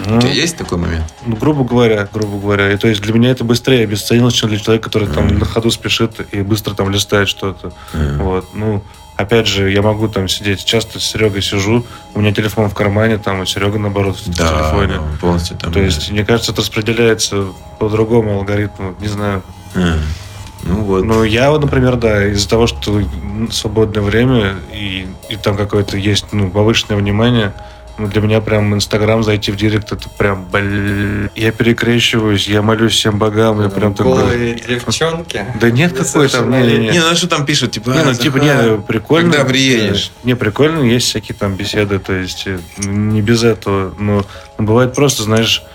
Ну, У тебя есть такой момент? Ну, грубо говоря, грубо говоря. И то есть для меня это быстрее обесценилось, чем для человека, который там на ходу спешит и быстро там листает что-то. Вот. Ну, опять же, я могу там сидеть. Часто с Серегой сижу, у меня телефон в кармане, там, и Серега, наоборот, в телефоне. ну, полностью там. То есть, мне кажется, это распределяется по другому алгоритму. Не знаю. А, Ну вот. Ну, я вот, например, да, из-за того, что свободное время и, и там какое-то есть ну, повышенное внимание, ну, для меня прям Инстаграм зайти в Директ, это прям, блин. Я перекрещиваюсь, я молюсь всем богам, я прям такой... Голые девчонки. Да нет какой там, не, не, Не, не. ну а что там пишут? Типа, Не, а, ну, типа, Захар, не, прикольно. Когда приедешь? Не, прикольно, есть всякие там беседы, то есть э, не без этого. Но бывает просто, знаешь, ну,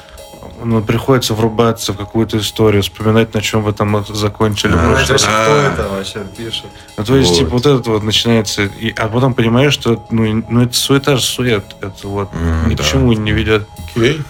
приходится врубаться в какую-то историю, вспоминать, на чем вы там закончили. А, Ну, прошлый это раз. же А. кто это вообще пишет? Ну, то есть, Вот. типа, вот это вот начинается, и, а потом понимаешь, что, ну, ну это суета же сует, это вот М, ни да. к чему не ведет. Окей.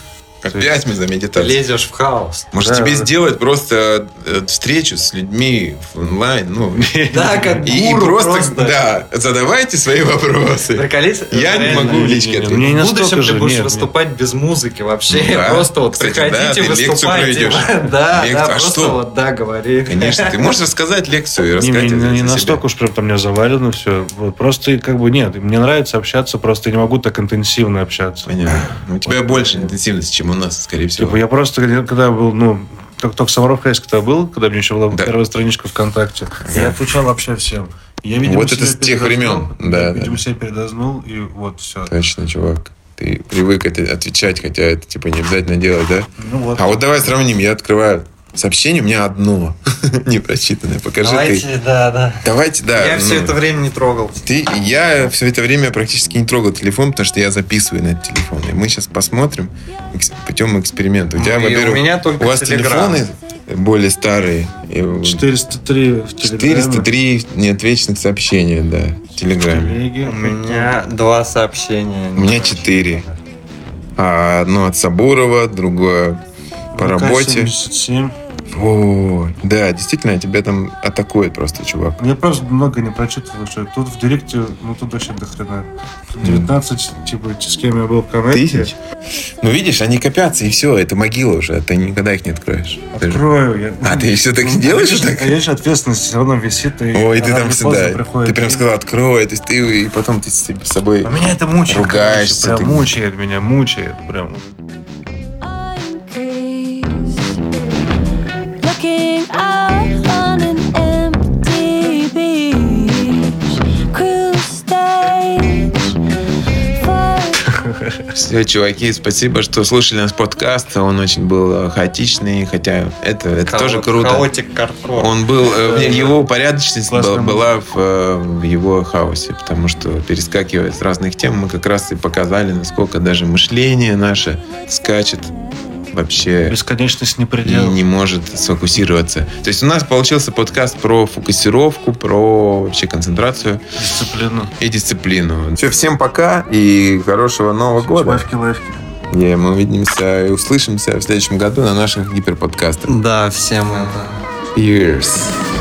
Опять мы за Ты медитацию. лезешь в хаос. Может, Да, тебе да. сделать просто э, встречу с людьми в онлайн, ну, Да, как и, и гуру просто, просто. да, задавайте свои вопросы. Приколись, Я не могу в личке ответить. мне не В настолько будущем же, ты будешь нет, выступать без музыки вообще. Ну да. Просто вот Кстати, да, приходите, лекцию выступайте. Да, Лекцию. да, А просто что? вот, да, говори. Конечно, ты можешь рассказать лекцию и Не, рассказать не, не о настолько уж прям там мне завалено все. Вот, просто как бы нет, мне нравится общаться, просто я не могу так интенсивно общаться. Понятно. Ну, У тебя больше интенсивности, чем у нас, скорее всего. Типа я просто, когда был, ну, только, только Самаров Хайс, когда был, когда меня еще была Да. первая страничка ВКонтакте, я отвечал вообще всем. Я, видимо, Вот это с тех времен, да, Видимо, да. себя передознул, и вот все. Точно, чувак. Ты привык это отвечать, хотя это типа не обязательно делать, да? Ну вот. А вот давай сравним. Я открываю сообщение, у меня одно непрочитанное. Покажи ты. Давайте, да, да. Давайте, да. Я все ну, это время не трогал. Ты, я все это время практически не трогал телефон, потому что я записываю на этот телефон. И мы сейчас посмотрим экс- путем эксперимента. У тебя, Ну, и у во-первых, меня только у вас Telegram. телефоны более старые. И 403 в Телеграме. 403 неотвеченных сообщения, да, в Телеграме. Телеги. У меня два сообщения. У меня четыре. А одно от Сабурова, другое по ВК работе. 77. О, да, действительно, тебя там атакует просто, чувак. Я просто много не прочитывал, что тут в директе, ну тут вообще до хрена. Тут 19, типа, с кем я был в коннекте. Тысяч? Ну, видишь, они копятся, и все, это могила уже, а ты никогда их не откроешь. Ты же- Открою. Я... А, ты все-таки Ну, делаешь конечно, так? Конечно, ответственность все равно висит. И Ой, ты там всегда. приходит Ты прям сказал, открой, то есть ты, и потом ты с собой... А меня это мучает. Ругаешься Прям ты. мучает меня, мучает прям. Все, чуваки, спасибо, что слушали наш подкаст. Он очень был э, хаотичный, хотя это, это тоже Хаот- круто. Хаотик Каркор. Он был, э, его упорядоченность Классная была, была в, э, в его хаосе, потому что перескакивая с разных тем, мы как раз и показали, насколько даже мышление наше скачет вообще Бесконечность не и предел. не может сфокусироваться. То есть у нас получился подкаст про фокусировку, про вообще концентрацию Дисциплину. и дисциплину. Все, всем пока и хорошего Нового года. Лайфки-лайфки. И мы увидимся и услышимся в следующем году на наших гиперподкастах. Да, всем это. Cheers.